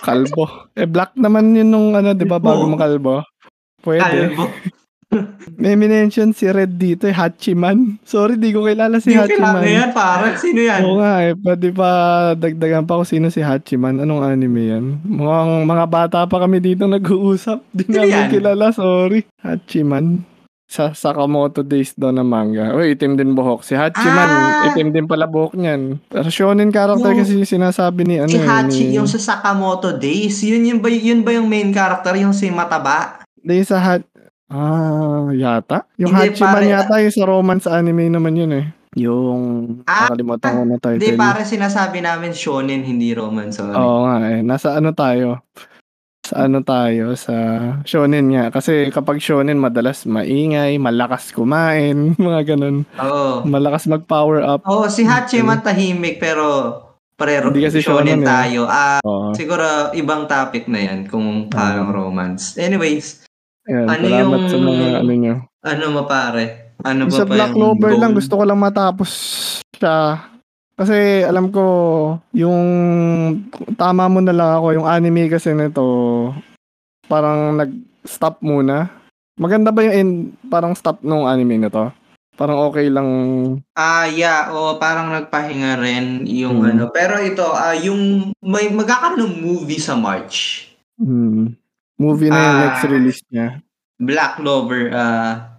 kalbo. Eh, black naman yun nung, ano, di ba, bago makalbo. Pwede. Kalbo. (laughs) May minention si Red dito, eh, Hachiman. Sorry, di ko kilala si Hindi ko kilala Hachiman. yan, parang sino yan? Oo nga eh, pwede pa dagdagan pa kung sino si Hachiman. Anong anime yan? Mukhang mga bata pa kami dito nag-uusap. Di namin yan? kilala, sorry. Hachiman. Sa Sakamoto Days daw na manga. Uy, itim din buhok. Si Hachiman, Ah! itim din pala buhok niyan. Pero shonen character Yung- kasi sinasabi ni ano si eh, Hachi, ni- yung sa Sakamoto Days, yun, yun, ba, yun ba yung main character, yung si Mataba? Di sa. Ah, yata? Yung Hindi, Hachiman pare- yata yung sa romance anime naman yun eh. Yung... Ah, nakalimutan ko na title. Hindi, para sinasabi namin shonen, hindi romance. Sorry. Oo nga eh. Nasa ano tayo? Sa ano tayo? Sa shonen nga. Kasi kapag shonen, madalas maingay, malakas kumain, (laughs) mga ganun. Oo. Malakas mag-power up. Oo, si Hachiman tahimik, pero parero Hindi kasi shonen shonen tayo. Ah, Oo. siguro ibang topic na yan kung parang romance. Anyways, Ayan, Ano salamat yung- sa mga ano nyo. ano mo pare? Ano ba Sa pa Black Clover lang, gusto ko lang matapos siya. Kasi alam ko, yung tama mo na lang ako, yung anime kasi nito, parang nag-stop muna. Maganda ba yung end, parang stop nung anime na to? Parang okay lang. Ah, yeah. Oo, parang nagpahinga rin yung Hmm. ano. Pero ito, ah, yung may magkakaroon ng movie sa March. Hmm, movie na yung Ah. next release niya. Black Clover ah,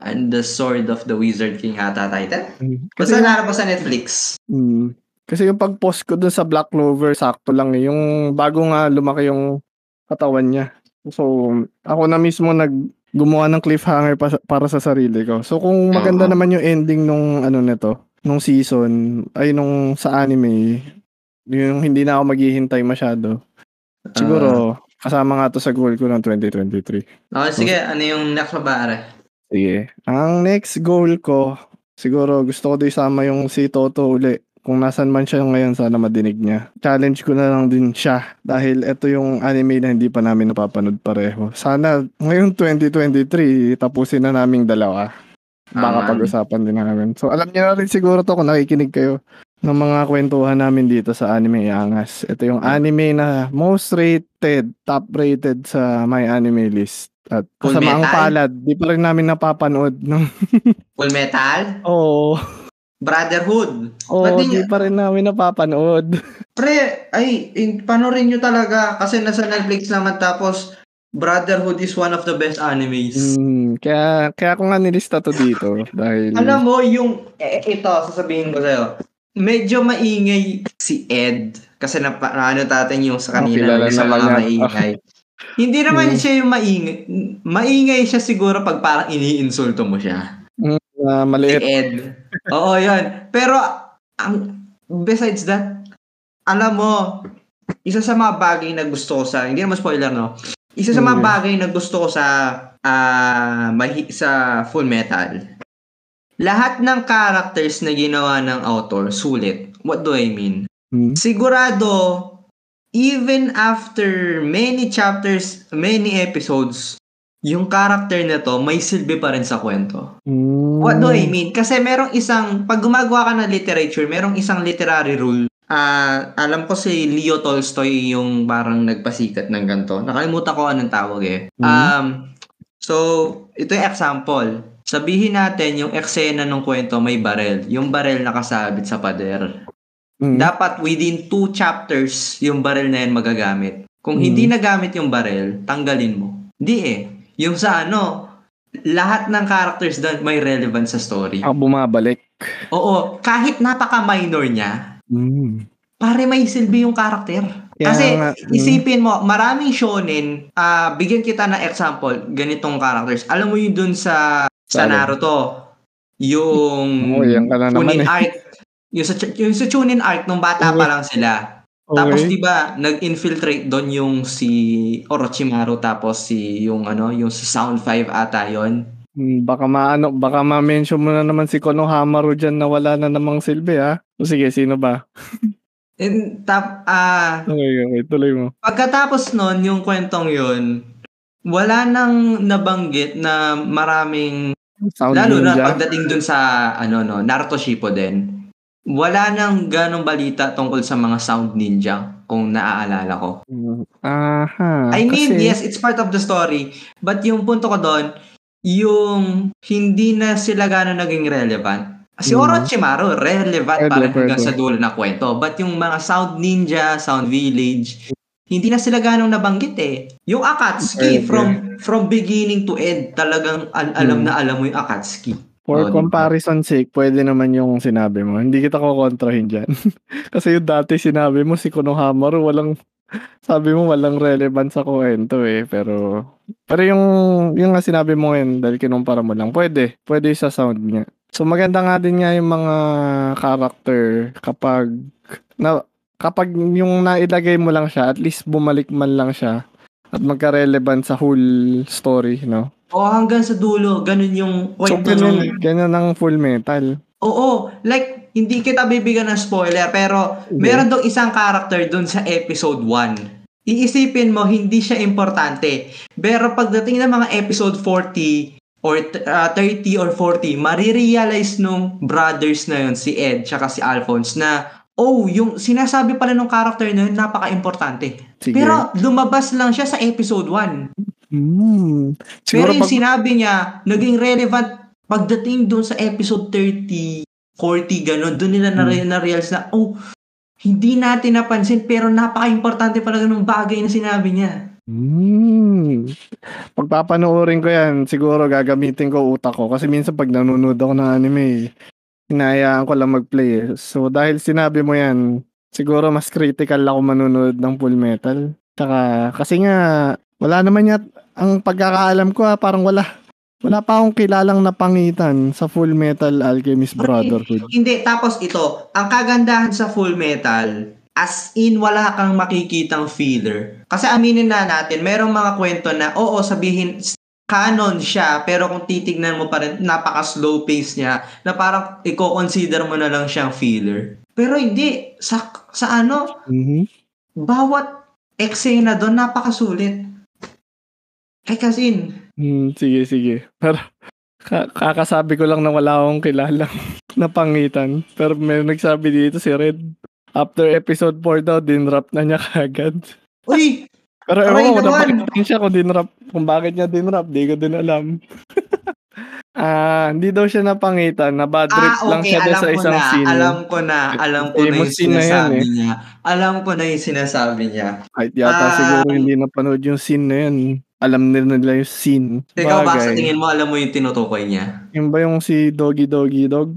and the Sword of the Wizard King ata title. Kasi, Basta narap sa Netflix. hmm, kasi yung pag-post ko dun sa Black Clover, sakto lang eh. Yung bago nga lumaki yung katawan niya. So, ako na mismo nag gumawa ng cliffhanger pa, para sa sarili ko. So, kung maganda Oo. naman yung ending nung ano nito, nung season, ay nung sa anime, yung hindi na ako maghihintay masyado. Siguro, kasama nga to sa goal ko ng 2023. Okay, sige. Ano yung next pa pare? Sige. Ang next goal ko, siguro gusto ko doon isama yung si Toto uli. Kung nasan man siya ngayon, sana madinig niya. Challenge ko na lang din siya dahil ito yung anime na hindi pa namin napapanood pareho. Sana ngayong 2023, tapusin na naming dalawa. Baka Aman. pag-usapan din namin. So alam niyo na rin siguro to kung nakikinig kayo ng mga kwentuhan namin dito sa Anime Angas. Ito yung anime na most rated, top rated sa my anime list. At Full kasama ang Metal? palad, di pa rin namin napapanood. No? (laughs) Full Metal? Oo. Brotherhood? Oo, Ba't di pa rin namin napapanood. (laughs) Pre, ay, in, panorin nyo talaga kasi nasa Netflix naman tapos Brotherhood is one of the best animes. Hmm, kaya, kaya ko nga nilista to dito. Dahil, Alam mo, yung, eh, ito, sasabihin ko sa'yo, medyo maingay si Ed. Kasi na, ano natin yung sa Oh, kanina, kilala yung sa mga maingay. (laughs) Hindi naman Hmm. siya yung maingay. Maingay siya siguro pag parang iniinsulto mo siya. uh, Si maliit. Ed. Oo, yun. Pero, ang, besides that, alam mo, isa sa mga bagay na gusto ko sa, hindi naman spoiler, no? Isa sa mga Okay. bagay na gusto ko sa, ah, mahi, sa Full Metal, lahat ng characters na ginawa ng author, sulit. What do I mean? Hmm. Sigurado, even after many chapters, many episodes, yung character na to, may silbi pa rin sa kwento. Hmm. What do I mean? Kasi merong isang, pag gumagawa ka ng literature, merong isang literary rule. Ah, alam ko si Leo Tolstoy yung parang nagpasikat ng ganito. Nakalimutan ko anong tawag eh. Mhm. Um, so, ito yung example. Sabihin natin yung eksena ng kwento may barel. Yung barel nakasabit sa pader. Hmm. Dapat within two chapters, yung barel na yan magagamit. Kung Mhm. hindi nagamit yung barel, tanggalin mo. Hindi eh. Yung sa ano, lahat ng characters doon may relevance sa story. Ah, bumabalik. Oo, kahit napaka-minor niya, Hmm. pare may silbi yung karakter. Kaya Kasi nga, hmm. isipin mo, maraming shonen, ah bigyan kita ng example, ganitong characters. Alam mo yun dun sa, sa? Naruto, yung Oo, yan ka na naman Chunin eh. arc, yung sa, yung sa Chunin arc nung bata pa lang sila. Tapos Okay. 'di ba, nag-infiltrate doon yung si Orochimaru tapos si yung ano, yung sa Sound 5 ata 'yon. Hmm, baka maano, baka ma-mention mo na naman si Konohamaru dyan na wala na namang silbi ha. O sige, sino ba? (laughs) And tap ah Okay, okay, tuloy mo. pagkatapos nun, yung kwentong 'yun, wala nang nabanggit na maraming Sound lalo na Ninja. pagdating dun sa ano no, Naruto Shippuden. Wala nang ganong balita tungkol sa mga Sound Ninja kung naaalala ko. Hmm, Aha. I mean, kasi- yes, it's part of the story. But yung punto ko doon, yung hindi na sila gano'n naging relevant. Si Mhm. Orochimaru, relevant Pwede, pa rin hanggang sa dulo na kwento. But yung mga Sound Ninja, Sound Village, hindi na sila gano'ng nabanggit eh. Yung Akatsuki, Pwede. from from beginning to end, talagang al- alam Mhm. na alam mo yung Akatsuki. For Oh, comparison sake, pwede naman yung sinabi mo. Hindi kita kukontrahin dyan. (laughs) Kasi yung dati sinabi mo, si Konohamaru, walang, sabi mo walang relevant sa kwento eh. Pero, pero yung, yung nga sinabi mo ngayon, dahil kinumpara mo lang, pwede. Pwede sa sound niya. So maganda nga din nga yung mga character kapag, na, kapag yung nailagay mo lang siya, at least bumalik man lang siya at magka-relevant sa whole story, no? O hanggang sa dulo, ganun yung So, kwento nung... ganyan, ganyan ang full metal. Oo, like, hindi kita bibigyan ng spoiler, pero Mhm. meron dong isang character dun sa episode 1. Iisipin mo, hindi siya importante. Pero pagdating ng mga episode 40 or uh, 30 or 40, marirealize nung brothers na yun, si Ed tsaka si Alphonse, na, oh, yung sinasabi pala nung character na yun, napaka-importante. Sige. Pero lumabas lang siya sa episode 1. Hmm. Pero yung pag, sinabi niya, naging relevant pagdating doon sa episode 30, 40, gano'n, doon nila na, Hmm. na-realize na, oh, hindi natin napansin, pero napaka-importante pala ng bagay na sinabi niya. hmm. Pagpapanoorin ko yan, siguro gagamitin ko utak ko. Kasi minsan pag nanonood ako ng anime, hinahayaan ko lang mag-play. eh. So dahil sinabi mo yan, siguro mas critical ako manonood ng Full Metal. Tsaka, kasi nga, wala naman yat, ang pagkakaalam ko ha, parang wala. Wala pa akong kilalang napangitan sa Full Metal Alchemist Brotherhood. Hindi, tapos ito, ang kagandahan sa Full Metal, as in wala kang makikitang filler. Kasi aminin na natin, merong mga kwento na, oo, sabihin, canon siya, pero kung titignan mo pa rin, napaka-slow pace niya, na parang i-consider mo na lang siyang filler. Pero hindi, sa, sa ano, Mhm. bawat eksena doon, napakasulit. Kay Kasin, Hmm, sige, sige. Pero, ka- kakasabi ko lang na wala akong kilalang (laughs) napangitan. Pero may nagsabi dito si Red. After episode 4 daw, dinrap na niya (laughs) kagad. uy, Pero ewan ko, napangitan siya kung dinrap. Kung bakit niya dinrap, di ko din alam. (laughs) Ah, hindi daw siya napangitan. Na bad trip Ah, lang okay. siya doon Alam sa isang na. scene. Alam ko na. Alam ko na yung scene na yan, sinasabi eh. niya. Alam ko na yung sinasabi niya. Kahit yata Ah. siguro hindi napanood yung scene na yun. Alam nila nila yung scene. Ikaw ba sa tingin mo, alam mo yung tinutukoy niya? Yung ba yung si Doggy Doggy Dog?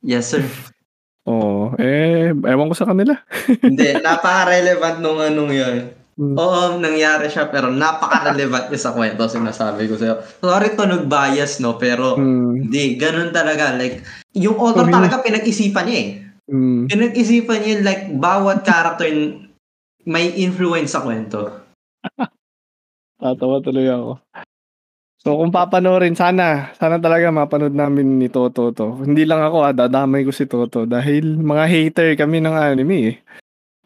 Yes, sir. Oo. eh, ewan ko sa kanila. (laughs) Hindi, napaka-relevant nung anong yun. Hmm. Oo, nangyari siya, pero napaka-relevant niya sa kwento, sinasabi ko sa'yo. Sorry to, nag-bias, no? Pero, Hmm. hindi, ganun talaga. Like, yung author Sorry. talaga pinag-isipan niya eh. Hmm. Pinag-isipan niya, like, bawat character may influence sa kwento. (laughs) Tatawa tuloy ako. So kung papanoorin, sana, sana talaga mapanood namin ni Toto to. Hindi lang ako ah, dadamay ko si Toto dahil mga hater kami ng anime eh.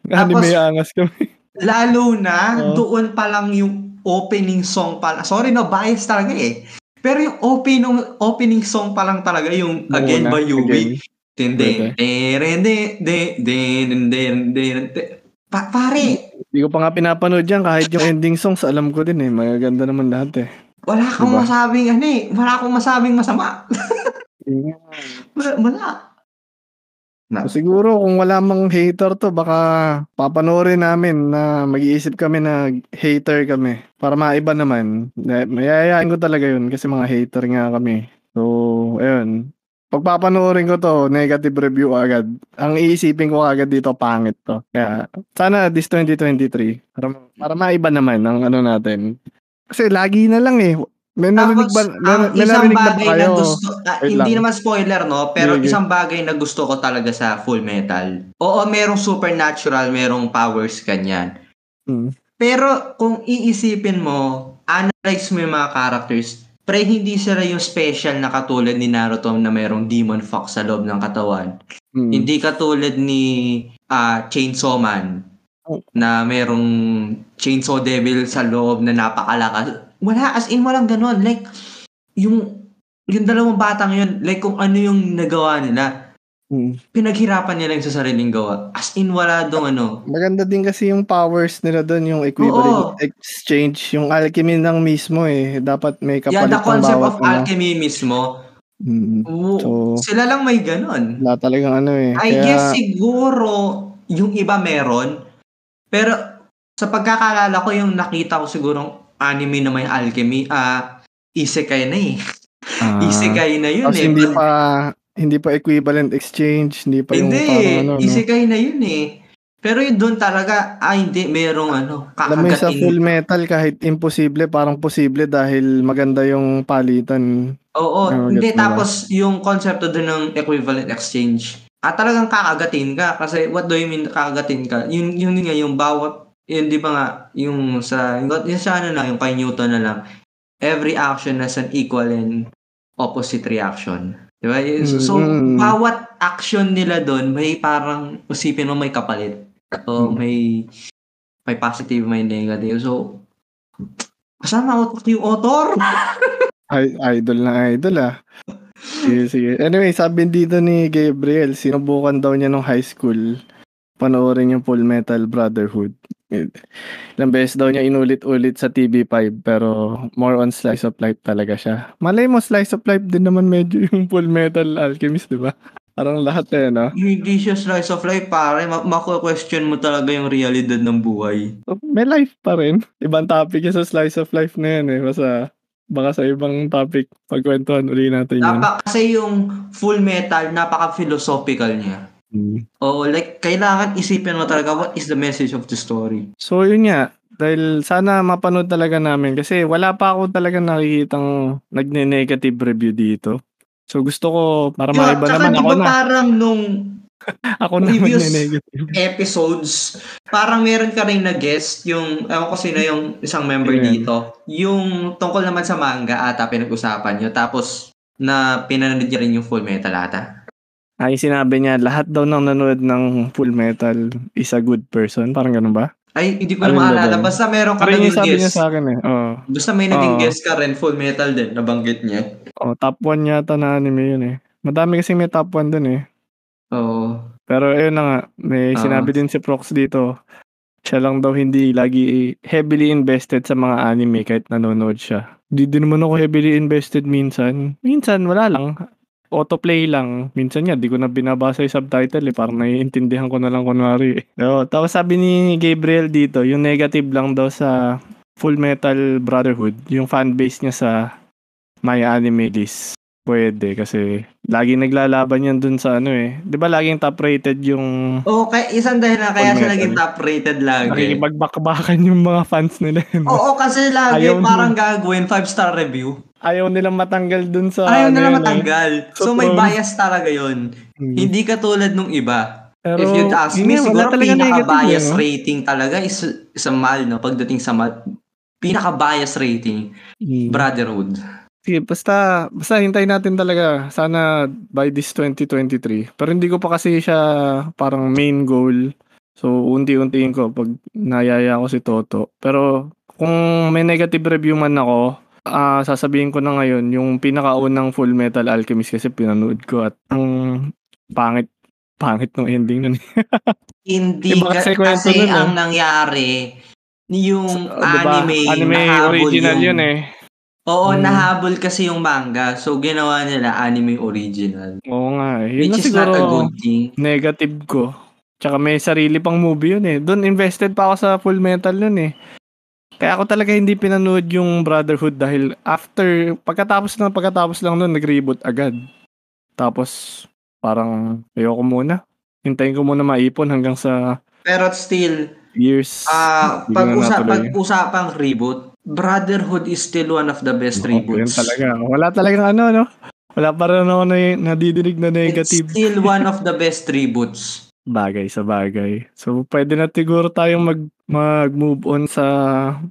Anime Tapos- angas kami. Lalo na, Oo. doon pa lang yung opening song pa Sorry no, bias talaga eh. Pero yung opening, opening song pa lang talaga yung Again Muna, by again. Din din din din din din Pa pare, Hindi ko pa nga pinapanood yan kahit yung ending songs alam ko din eh. Magaganda naman lahat eh. wala kang Diba? masabing ano eh. Wala akong masabing masama. (laughs) Wala. wala. So, siguro kung wala mang hater to, baka papanoorin namin na mag-iisip kami na hater kami. Para maiba naman. Mayayain ko talaga yun kasi mga hater nga kami. So, ayun. Pag papanoorin ko to, negative review agad. Ang iisipin ko agad dito, pangit to. Kaya, sana this 2023. Para, para maiba naman ang ano natin. Kasi lagi na lang eh. May narinig ba, ang may, may isang bagay tayo? na gusto, Wait hindi lang. naman spoiler, no? Pero Sige. isang bagay na gusto ko talaga sa Full Metal. Oo, merong supernatural, merong powers kanyan. Hmm. Pero kung iisipin mo, analyze mo yung mga characters, pre hindi sila yung special na katulad ni Naruto na merong demon fox sa loob ng katawan. Hmm. Hindi katulad ni ah, Chainsaw Man Oh. na merong Chainsaw Devil sa loob na napakalakas. Wala, as in walang ganun. Like, yung, yung dalawang batang yun, like kung ano yung nagawa nila, Hmm. pinaghirapan nila yung sa sariling gawa. As in, wala dong ano. Maganda din kasi yung powers nila doon, yung equivalent Oo. exchange, yung alchemy ng mismo eh. Dapat may Yeah, kapalit the ng concept of ano. alchemy mismo, Mm. So- sila lang may ganun. Wala talagang ano eh. I Kaya, guess siguro yung iba meron. Pero sa pagkakalala ko yung nakita ko sigurong anime na may alchemy, ah isekai na eh. ah, isekai na yun eh. hindi pa, hindi pa equivalent exchange, hindi pa yung Hindi, parang ano, no? isekai na yun eh. Pero yun doon talaga, ah hindi, merong ano, Alam mo yung sa full metal, kahit imposible, parang posible dahil maganda yung palitan. Oo, Ah, hindi. mo? Tapos yung konsepto doon ng equivalent exchange, ah talagang kakagatin ka. Kasi what do you mean kakagatin ka? Yun, yun nga, yung bawat, yun di ba nga, yung sa, yung, yung sa ano na, yung kay Newton na lang, every action has an equal and opposite reaction. Di ba? So, so, Mm. bawat action nila doon, may parang, usipin mo may kapalit. So, Mm. may, may positive, may negative. So, kasama utak yung author. (laughs) Ay, idol na idol ah. Sige, sige. Anyway, sabi dito ni Gabriel, sinubukan daw niya nung high school panoorin yung Full Metal Brotherhood. Ilang beses daw niya inulit-ulit sa TV5 pero more on slice of life talaga siya. Malay mo slice of life din naman medyo (laughs) yung Full Metal Alchemist, di ba? Parang lahat eh, no? Hindi siya slice of life, pare. Ma- Mako-question mo talaga yung realidad ng buhay. So, may life pa rin. Ibang topic yung sa slice of life na yan eh. Basta baka sa ibang topic pagkwentuhan uli natin yun. Napaka, kasi yung full metal, napaka-philosophical niya. Hmm. Oo, like, kailangan isipin mo talaga what is the message of the story. So yun nga, dahil sana mapanood talaga namin kasi wala pa ako talaga nakikitang nagne-negative review dito. So gusto ko para Diba, maiba naman ako na. parang nung (laughs) Ako naman previous- na negative. episodes, parang meron ka rin na guest, yung, ewan ko sino yung isang member Ayan. dito, yung tungkol naman sa manga ata pinag-usapan nyo, tapos na pinanood niya rin yung full metal ata. Ay sinabi niya lahat daw nang nanood ng Full Metal is a good person. Parang ganun ba? Ay, hindi ko na maalala. Basta meron ka naging sabi niya sa akin eh. Oo. Basta may naging Oo. guest ka rin, full metal din, nabanggit niya. Oh, top 1 yata na anime yun eh. Madami kasi may top 1 dun eh. Oo. Pero ayun na nga, may Ah. sinabi din si Prox dito. Siya lang daw hindi lagi heavily invested sa mga anime kahit nanonood siya. Di din naman ako heavily invested minsan. Minsan, wala lang. Autoplay lang. Minsan nga, di ko na binabasa yung subtitle eh. Parang naiintindihan ko na lang kunwari eh. So, tapos sabi ni Gabriel dito, yung negative lang daw sa Full Metal Brotherhood, yung fanbase niya sa My Anime List. Pwede kasi lagi naglalaban yan dun sa ano eh. 'Di ba laging top rated yung Oo, kaya isang dahilan kaya siya naging top rated lagi. nakikipagbakbakan yung mga fans nila. eh? Oo, kasi lagi Ayaw parang gagawin 5 star review. Ayaw nilang matanggal dun sa Ayaw ano nila yun, eh. matanggal. So, may Totoo. bias talaga yon Hmm. Hindi katulad nung iba. Pero, If you'd ask yun me, wala siguro pinaka-bias eh, rating talaga is sa mal, no? Pagdating sa mal, pinaka-bias rating, Hmm. Brotherhood. Sige, basta, basta hintayin natin talaga. Sana by this 2023. Pero hindi ko pa kasi siya parang main goal. So, unti-untiin ko pag nayaya ko si Toto. Pero, kung may negative review man ako, ah sasabihin ko na ngayon, yung pinakaunang Full Metal Alchemist kasi pinanood ko at ang pangit, pangit ng ending nun. (laughs) Hindi Iba ka, kasi kasi nun, ang nangyari, yung So, diba? anime, Anime nahabol original yung, yun eh. Oo, Mm. nahabol kasi yung manga. So, ginawa nila anime original. Oo nga eh. Yun Which na is not a siguro good thing. negative ko. Tsaka may sarili pang movie yun eh. Doon invested pa ako sa Full Metal nun eh. Kaya ako talaga hindi pinanood yung Brotherhood dahil after, pagkatapos ng pagkatapos lang nun, nag-reboot agad. Tapos, parang, ayoko muna. Hintayin ko muna maipon hanggang sa Pero still, years. ah Hindi ko na pag-usa, natuloy. pag-usapang reboot, Brotherhood is still one of the best yun reboots. talaga. Wala talagang ano, no? Wala pa rin ako na, nadidinig na It's negative still (laughs) one of the best reboots. bagay sa bagay. So, pwede na siguro tayong mag, mag-move on sa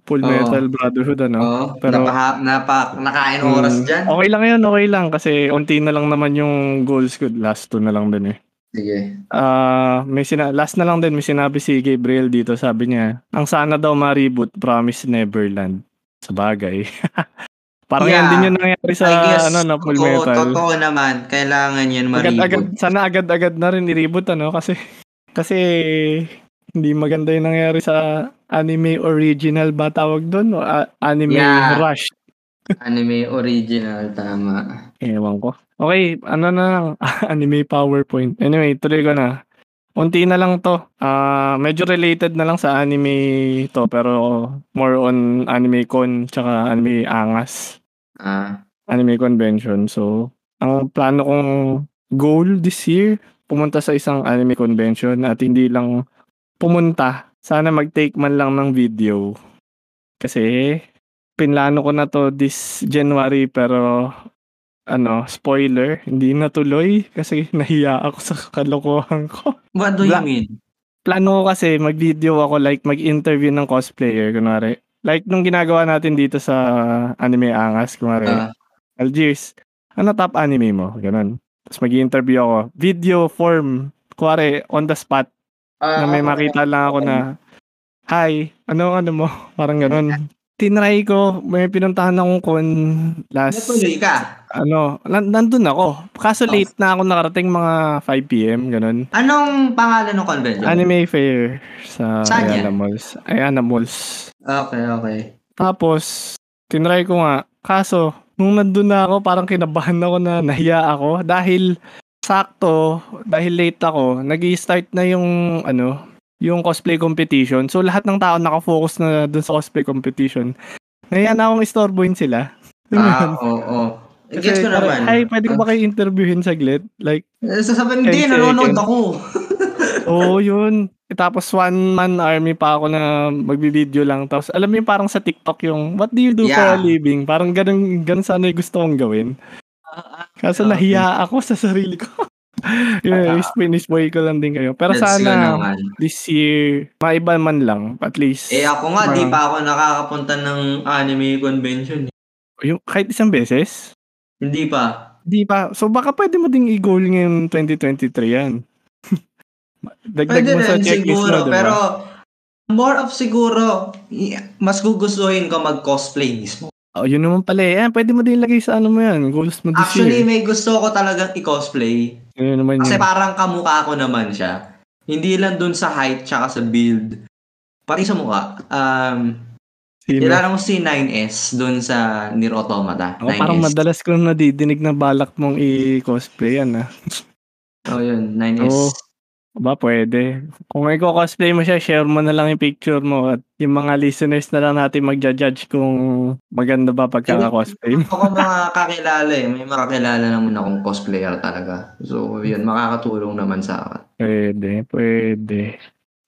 Full. Metal Brotherhood, ano? Oo, Pero- napa, napa, nakain oras Mm, dyan. Okay lang yun, okay lang. Kasi unti na lang naman yung goals ko. Last two na lang din eh. Sige. Ah, may sina last na lang din may sinabi si Gabriel dito, sabi niya, ang sana daw ma-reboot Promise Neverland. Sa bagay. (laughs) Parang yan Yeah. din yung nangyari sa guess, ano na Full totoo, Metal. totoo naman, kailangan yun Agad-agad ma-reboot. sana agad-agad na rin i-reboot ano kasi (laughs) kasi hindi maganda yung nangyari sa anime original ba tawag doon o anime Yeah. rush. (laughs) Anime original, tama. Ewan ko. Okay, ano na lang. (laughs) anime PowerPoint. Anyway, tuloy ko na. Unti na lang to. Ah, medyo related na lang sa anime to pero more on anime con tsaka anime angas. Ah, Anime convention. So, ang plano kong goal this year, pumunta sa isang anime convention at hindi lang pumunta. Sana mag-take man lang ng video. Kasi, pinlano ko na to this January pero ano, spoiler, hindi natuloy kasi (laughs) nahiya ako sa kalokohan ko. what do you mean? Plano ko kasi mag-video ako like mag-interview ng cosplayer kunwari. Like nung ginagawa natin dito sa Anime Angas kunwari. Ah, Algiers, ano top anime mo? Ganun. Tapos mag interview ako. Video form. Kuwari, on the spot. ah, na may makita lang ako na, Hi, ano ano mo? (laughs) Parang ganun. Tinry ko, may pinuntahan akong con last, Natuloy ka. ano, nan- nandun ako. Kaso late na ako nakarating mga 5pm, ganun. Anong pangalan ng convention? Anime fair sa Saan Ayala yan? Malls. Ayala Malls. Okay, okay. Tapos, tinry ko nga. Kaso, nung nandun na ako, parang kinabahan ako na nahiya ako. Dahil, sakto, dahil late ako, nag start na yung, ano, yung cosplay competition. So, lahat ng tao nakafocus na dun sa cosplay competition. Nahiya na akong istorbohin sila. Ah, oo. oo. Gets ko naman. Ay, pwede ko ba kayo interviewin saglit? Like, Eh, Sasabihin, hindi, nanonood ako. (laughs) Oo, yun. Eh, Tapos one man army pa ako na magbibideo lang. Tapos alam mo yung parang sa TikTok yung what do you do for a Yeah. living? Parang ganun, ganun sana yung gusto kong gawin. Kaso Okay. nahiya ako sa sarili ko. (laughs) uh, spoil ko lang din kayo. Pero Let's sana this year, maiba man lang. At least, Eh ako nga, di Ah. pa ako nakakapunta ng anime convention. eh. yung, kahit isang beses, Hindi pa. di pa. So baka pwede mo ding i-goal ngayon 2023 yan. (laughs) Dagdag Pwede mo sa checklist mo, diba? pero more of siguro, mas gugustuhin ko mag-cosplay mismo. Oh, yun naman pala eh. Pwede mo din ilagay sa ano mo yan. Goals mo this Actually, year. may gusto ko talagang i-cosplay. Yun naman Kasi yun. parang kamukha ko naman siya. Hindi lang dun sa height tsaka sa build. Pati sa mukha. Um, kilala mo si 9S dun sa Nier Automata. Parang 9S. madalas ko nadidinig na balak mong i-cosplay yan ah. Oh, yun. 9S. Oo. Ba, pwede. Kung may cosplay mo siya, share mo na lang yung picture mo at yung mga listeners na lang natin magja-judge kung maganda ba pagkaka-cosplay mo. (laughs) Ako mga kakilala eh. May mga kakilala naman akong cosplayer talaga. So, yun. Makakatulong naman sa akin. Pwede, pwede.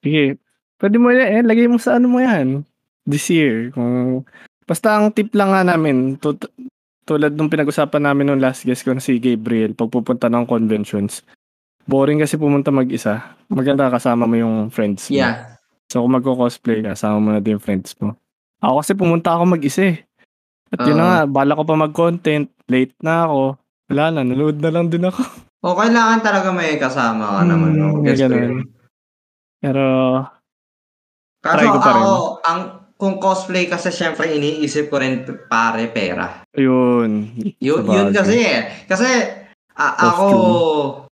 Sige, pwede mo yan, eh, lagay mo sa ano mo yan. This year. Kung, basta ang tip lang nga namin, tut- tulad nung pinag-usapan namin nung last guest ko na si Gabriel, pagpupunta ng conventions, boring kasi pumunta mag-isa. Maganda kasama mo yung friends mo. Yeah. So kung magko-cosplay ka, kasama mo na din yung friends mo. Ako kasi pumunta ako mag-isa eh. At yun na nga, bala ko pa mag-content, late na ako. Wala na, nanood na lang din ako. O, kailangan talaga may kasama ka naman. Hmm, no? ganun. Pero, Kaso Try ko pa rin. ako, ang, kung cosplay kasi syempre iniisip ko rin pare pera. yun. Yun, yun kasi eh. Kasi a- ako,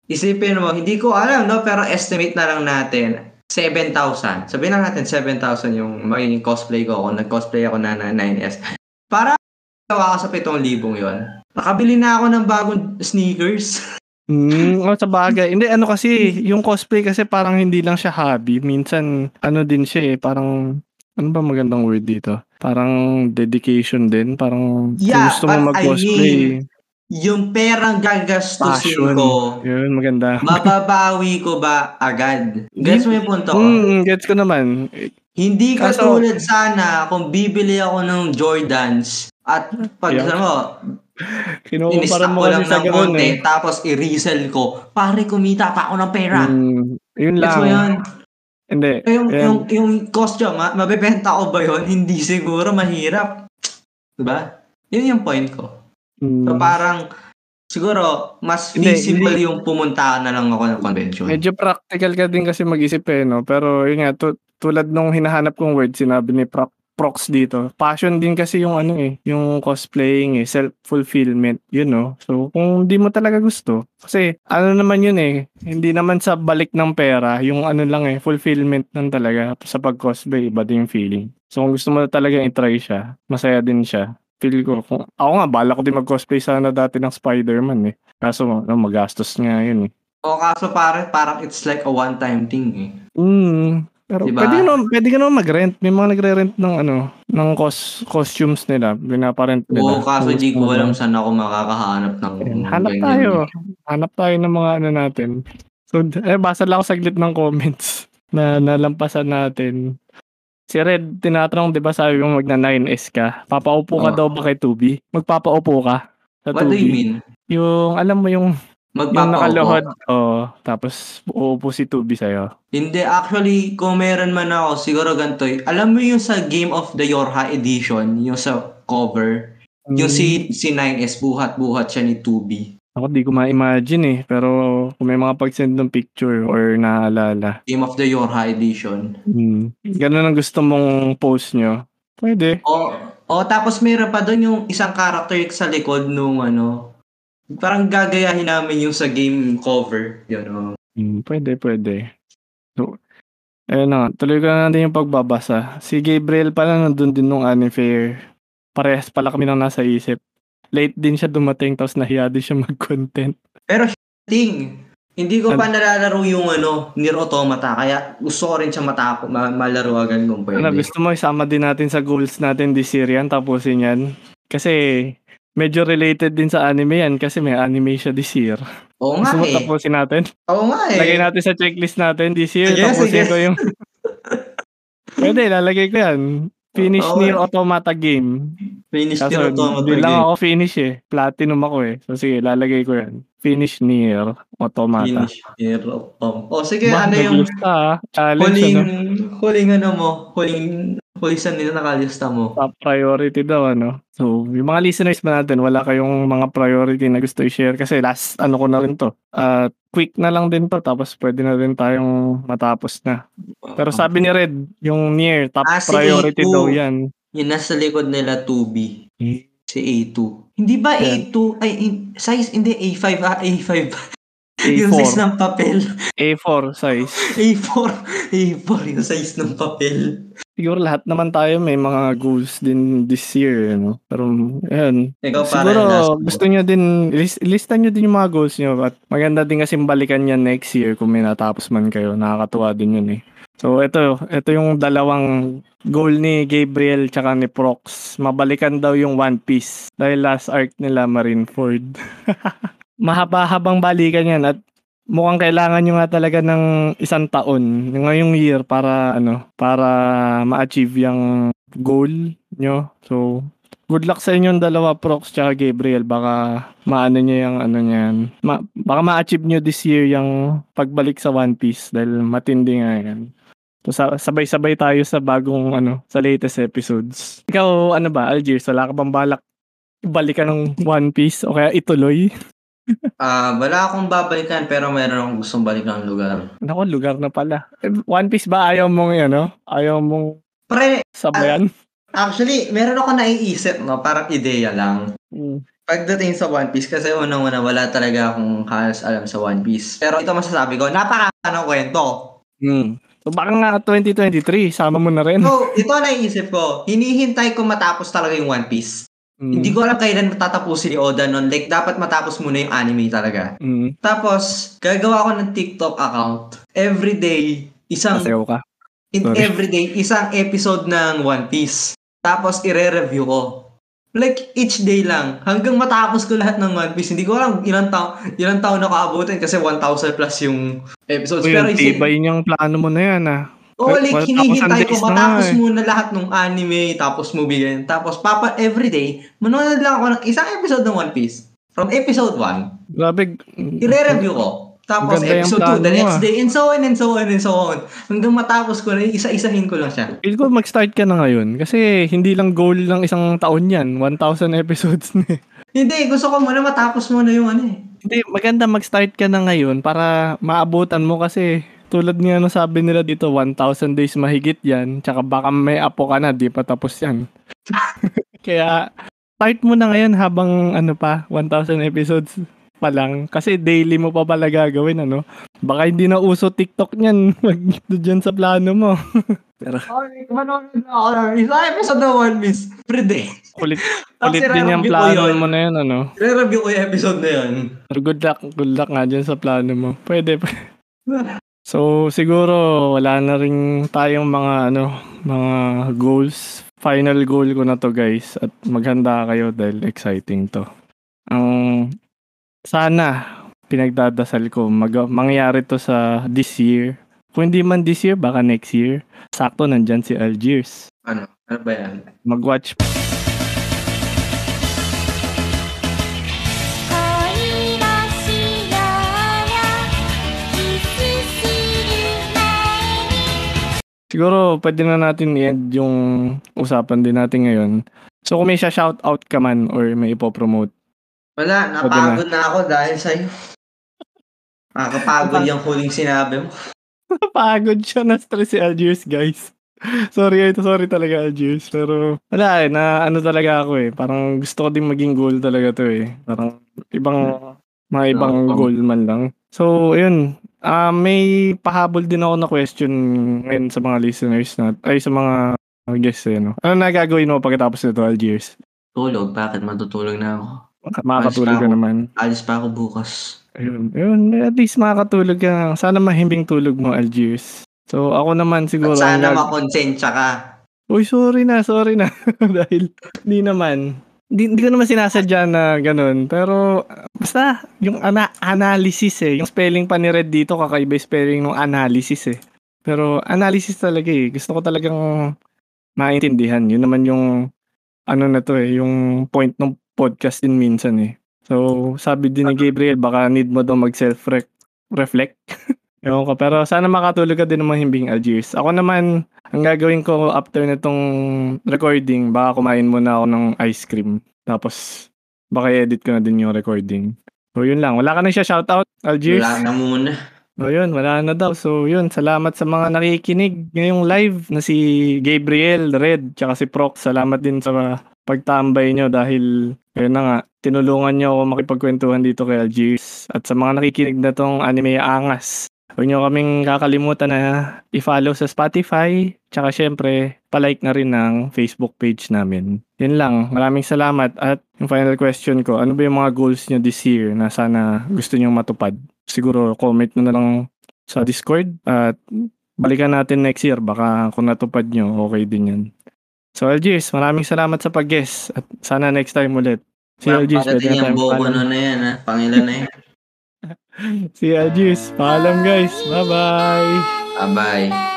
isipin mo, hindi ko alam, no? Pero estimate na lang natin, 7,000. Sabihin na natin 7,000 yung magiging cosplay ko kung nag-cosplay ako na, na 9S. Para gawa ka sa 7,000 yon Nakabili na ako ng bagong sneakers. Mm, oh, sa bagay. Hindi, ano kasi, yung cosplay kasi parang hindi lang siya hobby. Minsan, ano din siya eh, parang, ano ba magandang word dito? Parang dedication din. Parang, Yeah, gusto mo but I mag-cosplay, yung perang passion. gagastusin ko, Yun, maganda. mababawi ko ba agad? Gets mo yung punto ko? Mm, gets ko naman. Hindi Kaso- katulad sana kung bibili ako ng Jordans at pag Yeah. ano mo, (laughs) Kinukumpara in-stock mo ko kasi lang sa ng ganun konti, eh. tapos i-resell ko, pare kumita pa ako ng pera. Mm, yun Gets lang. mo yun? Hindi. Eh, Yung, Kaya- yung, yung costume, ma- mabibenta ko ba yun? (laughs) Hindi siguro, mahirap. Diba? Yun yung point ko. Mm, So parang, siguro, mas Hindi, feasible hindi. yung pumunta na lang ako ng convention. medyo practical ka din kasi mag-isip eh, no? Pero yun nga, tu- tulad nung hinahanap kong word, sinabi ni Proc prox dito. Passion din kasi yung ano eh, yung cosplaying eh, self-fulfillment, yun no. So, kung hindi mo talaga gusto, kasi ano naman yun eh, hindi naman sa balik ng pera, yung ano lang eh, fulfillment lang talaga sa pag-cosplay, iba din yung feeling. So, kung gusto mo talaga i-try siya, masaya din siya. Feel ko, kung, ako nga, bala ko din mag-cosplay sana dati ng Spider-Man eh. Kaso, ano, magastos nga yun eh. O kaso pare, parang it's like a one-time thing eh. Mm, pero Diba? pwede ka naman, pwede ka naman mag-rent. May mga nagre-rent ng ano, ng cos, costumes nila. Pinaparent nila. Oo, kaso Kung di gusto ko alam saan ako makakahanap ng Ayan, Hanap ganyan. tayo. Hanap tayo ng mga ano natin. So, eh, basa lang ako saglit ng comments (laughs) na nalampasan natin. Si Red, tinatanong, di ba sabi mo magna 9S ka? Papaupo ka Oo. daw ba kay Tubi? Magpapaupo ka sa What do you mean? Yung, alam mo yung, yung Magpapaupo? nakaluhod. Oh, tapos uupo si Tubi sa'yo. Hindi, actually, kung meron man ako, siguro ganito eh. Alam mo yung sa Game of the Yorha edition, yung sa cover, yung Mm. si, si 9S, buhat-buhat siya ni 2B. Ako di ko ma-imagine eh. Pero kung may mga pag-send ng picture or naaalala. Game of the Yorha edition. Hmm. Ganun ang gusto mong post nyo. Pwede. O, o tapos meron pa doon yung isang character sa likod nung ano, parang gagayahin namin yung sa game cover. Yun, oh. Hmm, pwede, pwede. So, ayun na. Tuloy ko na natin yung pagbabasa. Si Gabriel pala nandun din nung anime fair. Parehas pala kami nang nasa isip. Late din siya dumating tapos nahiya din siya (laughs) mag-content. Pero thing, hindi ko Ano? pa nalalaro yung ano, Nier Automata, kaya gusto ko rin siya matako, ma- malaro agad kung pwede. Ano, gusto mo isama din natin sa goals natin this year yan, tapusin yan. Kasi medyo related din sa anime yan kasi may anime siya this year. Oo nga Gusto mo eh. tapusin natin? Oo nga eh. Lagay natin sa checklist natin this year. Sige, tapusin sige. ko yung... (laughs) Pwede, lalagay ko yan. Finish Oo. Nier Automata game. Finish Kaso Nier Automata hindi lang game. ako finish eh. Platinum ako eh. So sige, lalagay ko yan. Finish Nier Automata. Finish Nier Automata. O sige, Ba, ano yung naglista, ah. Challenge huling, ano? huling ano mo, huling, saan nila nakalista mo? Top priority daw ano. So, yung mga listeners ba natin, wala kayong mga priority na gusto i-share kasi last ano ko na rin to. At quick na lang din to tapos pwede na rin tayong matapos na. Pero sabi ni Red, yung near top Ah, si priority A2. daw yan. Yung nasa likod nila 2B. Hmm. Si A2. Hindi ba Yan. A2? Ay, in- size, hindi A5 ah, A5. (laughs) yung size A4. ng papel. A4 size. A4. A4 yung size ng papel. Siguro lahat naman tayo may mga goals din this year. No? Pero ayun. Ikaw Siguro gusto nyo din, list, lista nyo din yung mga goals nyo. At maganda din kasi balikan yan next year kung may natapos man kayo. Nakakatuwa din yun eh. So ito, ito yung dalawang goal ni Gabriel tsaka ni Prox. Mabalikan daw yung One Piece. Dahil last arc nila Marineford. (laughs) Mahaba-habang balikan yan at mukhang kailangan nyo nga talaga ng isang taon ngayong year para ano para ma-achieve yung goal nyo. So good luck sa inyong dalawa Prox tsaka Gabriel baka maano nyo yung ano niyan. Ma- baka ma-achieve nyo this year yung pagbalik sa One Piece dahil matindi nga yan. So, sa- sabay-sabay tayo sa bagong ano sa latest episodes. Ikaw ano ba Algiers wala ka bang balak balikan ng One Piece o kaya ituloy? Ah, wala akong babalikan pero meron akong gustong balikan ng lugar. Nako, lugar na pala. Eh, One Piece ba ayaw mong yan, no? Ayaw mong Pre, sabayan? actually, meron ako naiisip, no? Parang ideya lang. Mm. Pagdating sa One Piece, kasi unang-una, wala talaga akong halos alam sa One Piece. Pero ito masasabi ko, napaka ng kwento. Mm. So baka nga 2023, sama mo na rin. So, ito naiisip ko, hinihintay ko matapos talaga yung One Piece. Mm. Hindi ko alam kailan matatapusin ni Oda nun. Like, dapat matapos muna yung anime talaga. Mm. Tapos, gagawa ko ng TikTok account. Every day, isang Masayaw ka. in Sorry. everyday, isang episode ng One Piece. Tapos, ire-review ko. Like, each day lang. Hanggang matapos ko lahat ng One Piece. Hindi ko alam ilang taon, ilang taon na kaabutin kasi 1,000 plus yung episodes. Uy, Pero isip, tibay niyang plano mo na yan, ah. Oo, Well, like, hinihintay ko matapos eh. muna lahat ng anime, tapos movie ganyan. Tapos, papa, everyday, manonood lang ako ng isang episode ng One Piece. From episode 1, Grabe. i-review ko. Tapos, yung episode 2, plano the next ah. day, and so on, and so on, and so on. Hanggang matapos ko na, isa-isahin ko lang siya. Feel ko mag-start ka na ngayon. Kasi hindi lang goal ng isang taon yan. 1,000 episodes na eh. Hindi, gusto ko muna matapos muna yung ano eh. Hindi, maganda mag-start ka na ngayon para maabutan mo kasi tulad nga ano sabi nila dito, 1,000 days mahigit yan. Tsaka baka may apo ka na, di pa tapos yan. (laughs) Kaya start mo na ngayon habang ano pa, 1,000 episodes pa lang. Kasi daily mo pa pala gagawin, ano? Baka hindi na uso TikTok niyan. (laughs) Wag dyan sa plano mo. (laughs) Pero Okay, manonood na ako ng isang episode ng One. Every day. kulit, kulit din yung plano yun. mo na yun, ano? Re-review ko yung episode na yun. Pero good luck, good luck nga dyan sa plano mo. Pwede. p- so, siguro wala na rin tayong mga ano, mga goals. Final goal ko na to, guys. At maghanda kayo dahil exciting to. Ang sana pinagdadasal ko mag- mangyari to sa this year. Kung hindi man this year, baka next year. Sakto nandyan si Algiers. Ano? Ano ba yan? Mag-watch Siguro pwede na natin i-end yung usapan din natin ngayon. So kung may siya shout out ka man or may ipopromote. Wala, napagod na ako dahil sa'yo. Nakakapagod yung huling sinabi mo. (laughs) Pagod siya na stress si Algiers guys. (laughs) sorry, ito sorry talaga Algiers. Pero wala eh, na ano talaga ako eh. Parang gusto ko din maging goal talaga to eh. Parang ibang, mga ibang goal man lang. So, yun. Ah, may pahabol din ako na question ngayon sa mga listeners na, ay sa mga guests eh, no? Ano na gagawin mo pagkatapos nito, Algiers? Tulog, bakit matutulog na ako? Maka- Makakatulog ka naman. Alis pa ako bukas. Ayun, ayun, at least makakatulog ka. Sana mahimbing tulog mo, Algiers. So, ako naman siguro. At sana gag- makonsensya ka. Uy, sorry na, sorry na. (laughs) Dahil, hindi naman. Hindi, ko naman sinasadya na ganun. Pero, basta, yung ana- analysis eh. Yung spelling pa ni Red dito, kakaiba spelling ng analysis eh. Pero, analysis talaga eh. Gusto ko talagang maintindihan. Yun naman yung, ano na to eh, yung point ng podcast din minsan eh. So, sabi din ni Gabriel, baka need mo daw mag-self-reflect. (laughs) Ewan ko, pero sana makatulog ka din ng mahimbing Algiers. Ako naman, ang gagawin ko after nitong recording, baka kumain muna ako ng ice cream. Tapos, baka edit ko na din yung recording. So, yun lang. Wala ka na siya shoutout, Algiers? Wala na muna. O yun, wala na daw. So yun, salamat sa mga nakikinig ngayong live na si Gabriel, Red, tsaka si Proc. Salamat din sa pagtambay nyo dahil ayun na nga, tinulungan nyo ako makipagkwentuhan dito kay Algiers. At sa mga nakikinig na tong anime angas, huwag nyo kaming kakalimutan na i-follow sa Spotify, tsaka syempre, palike na rin ng Facebook page namin. Yun lang, maraming salamat. At yung final question ko, ano ba yung mga goals nyo this year na sana gusto nyo matupad? siguro comment na lang sa Discord at balikan natin next year. Baka kung natupad nyo, okay din yan. So Algiers, maraming salamat sa pag-guest at sana next time ulit. Si Algiers, pwede na tayong bobo na yan, ha? Pangilan na yan. (laughs) Si Algiers, paalam guys. Bye-bye! Bye-bye. Bye.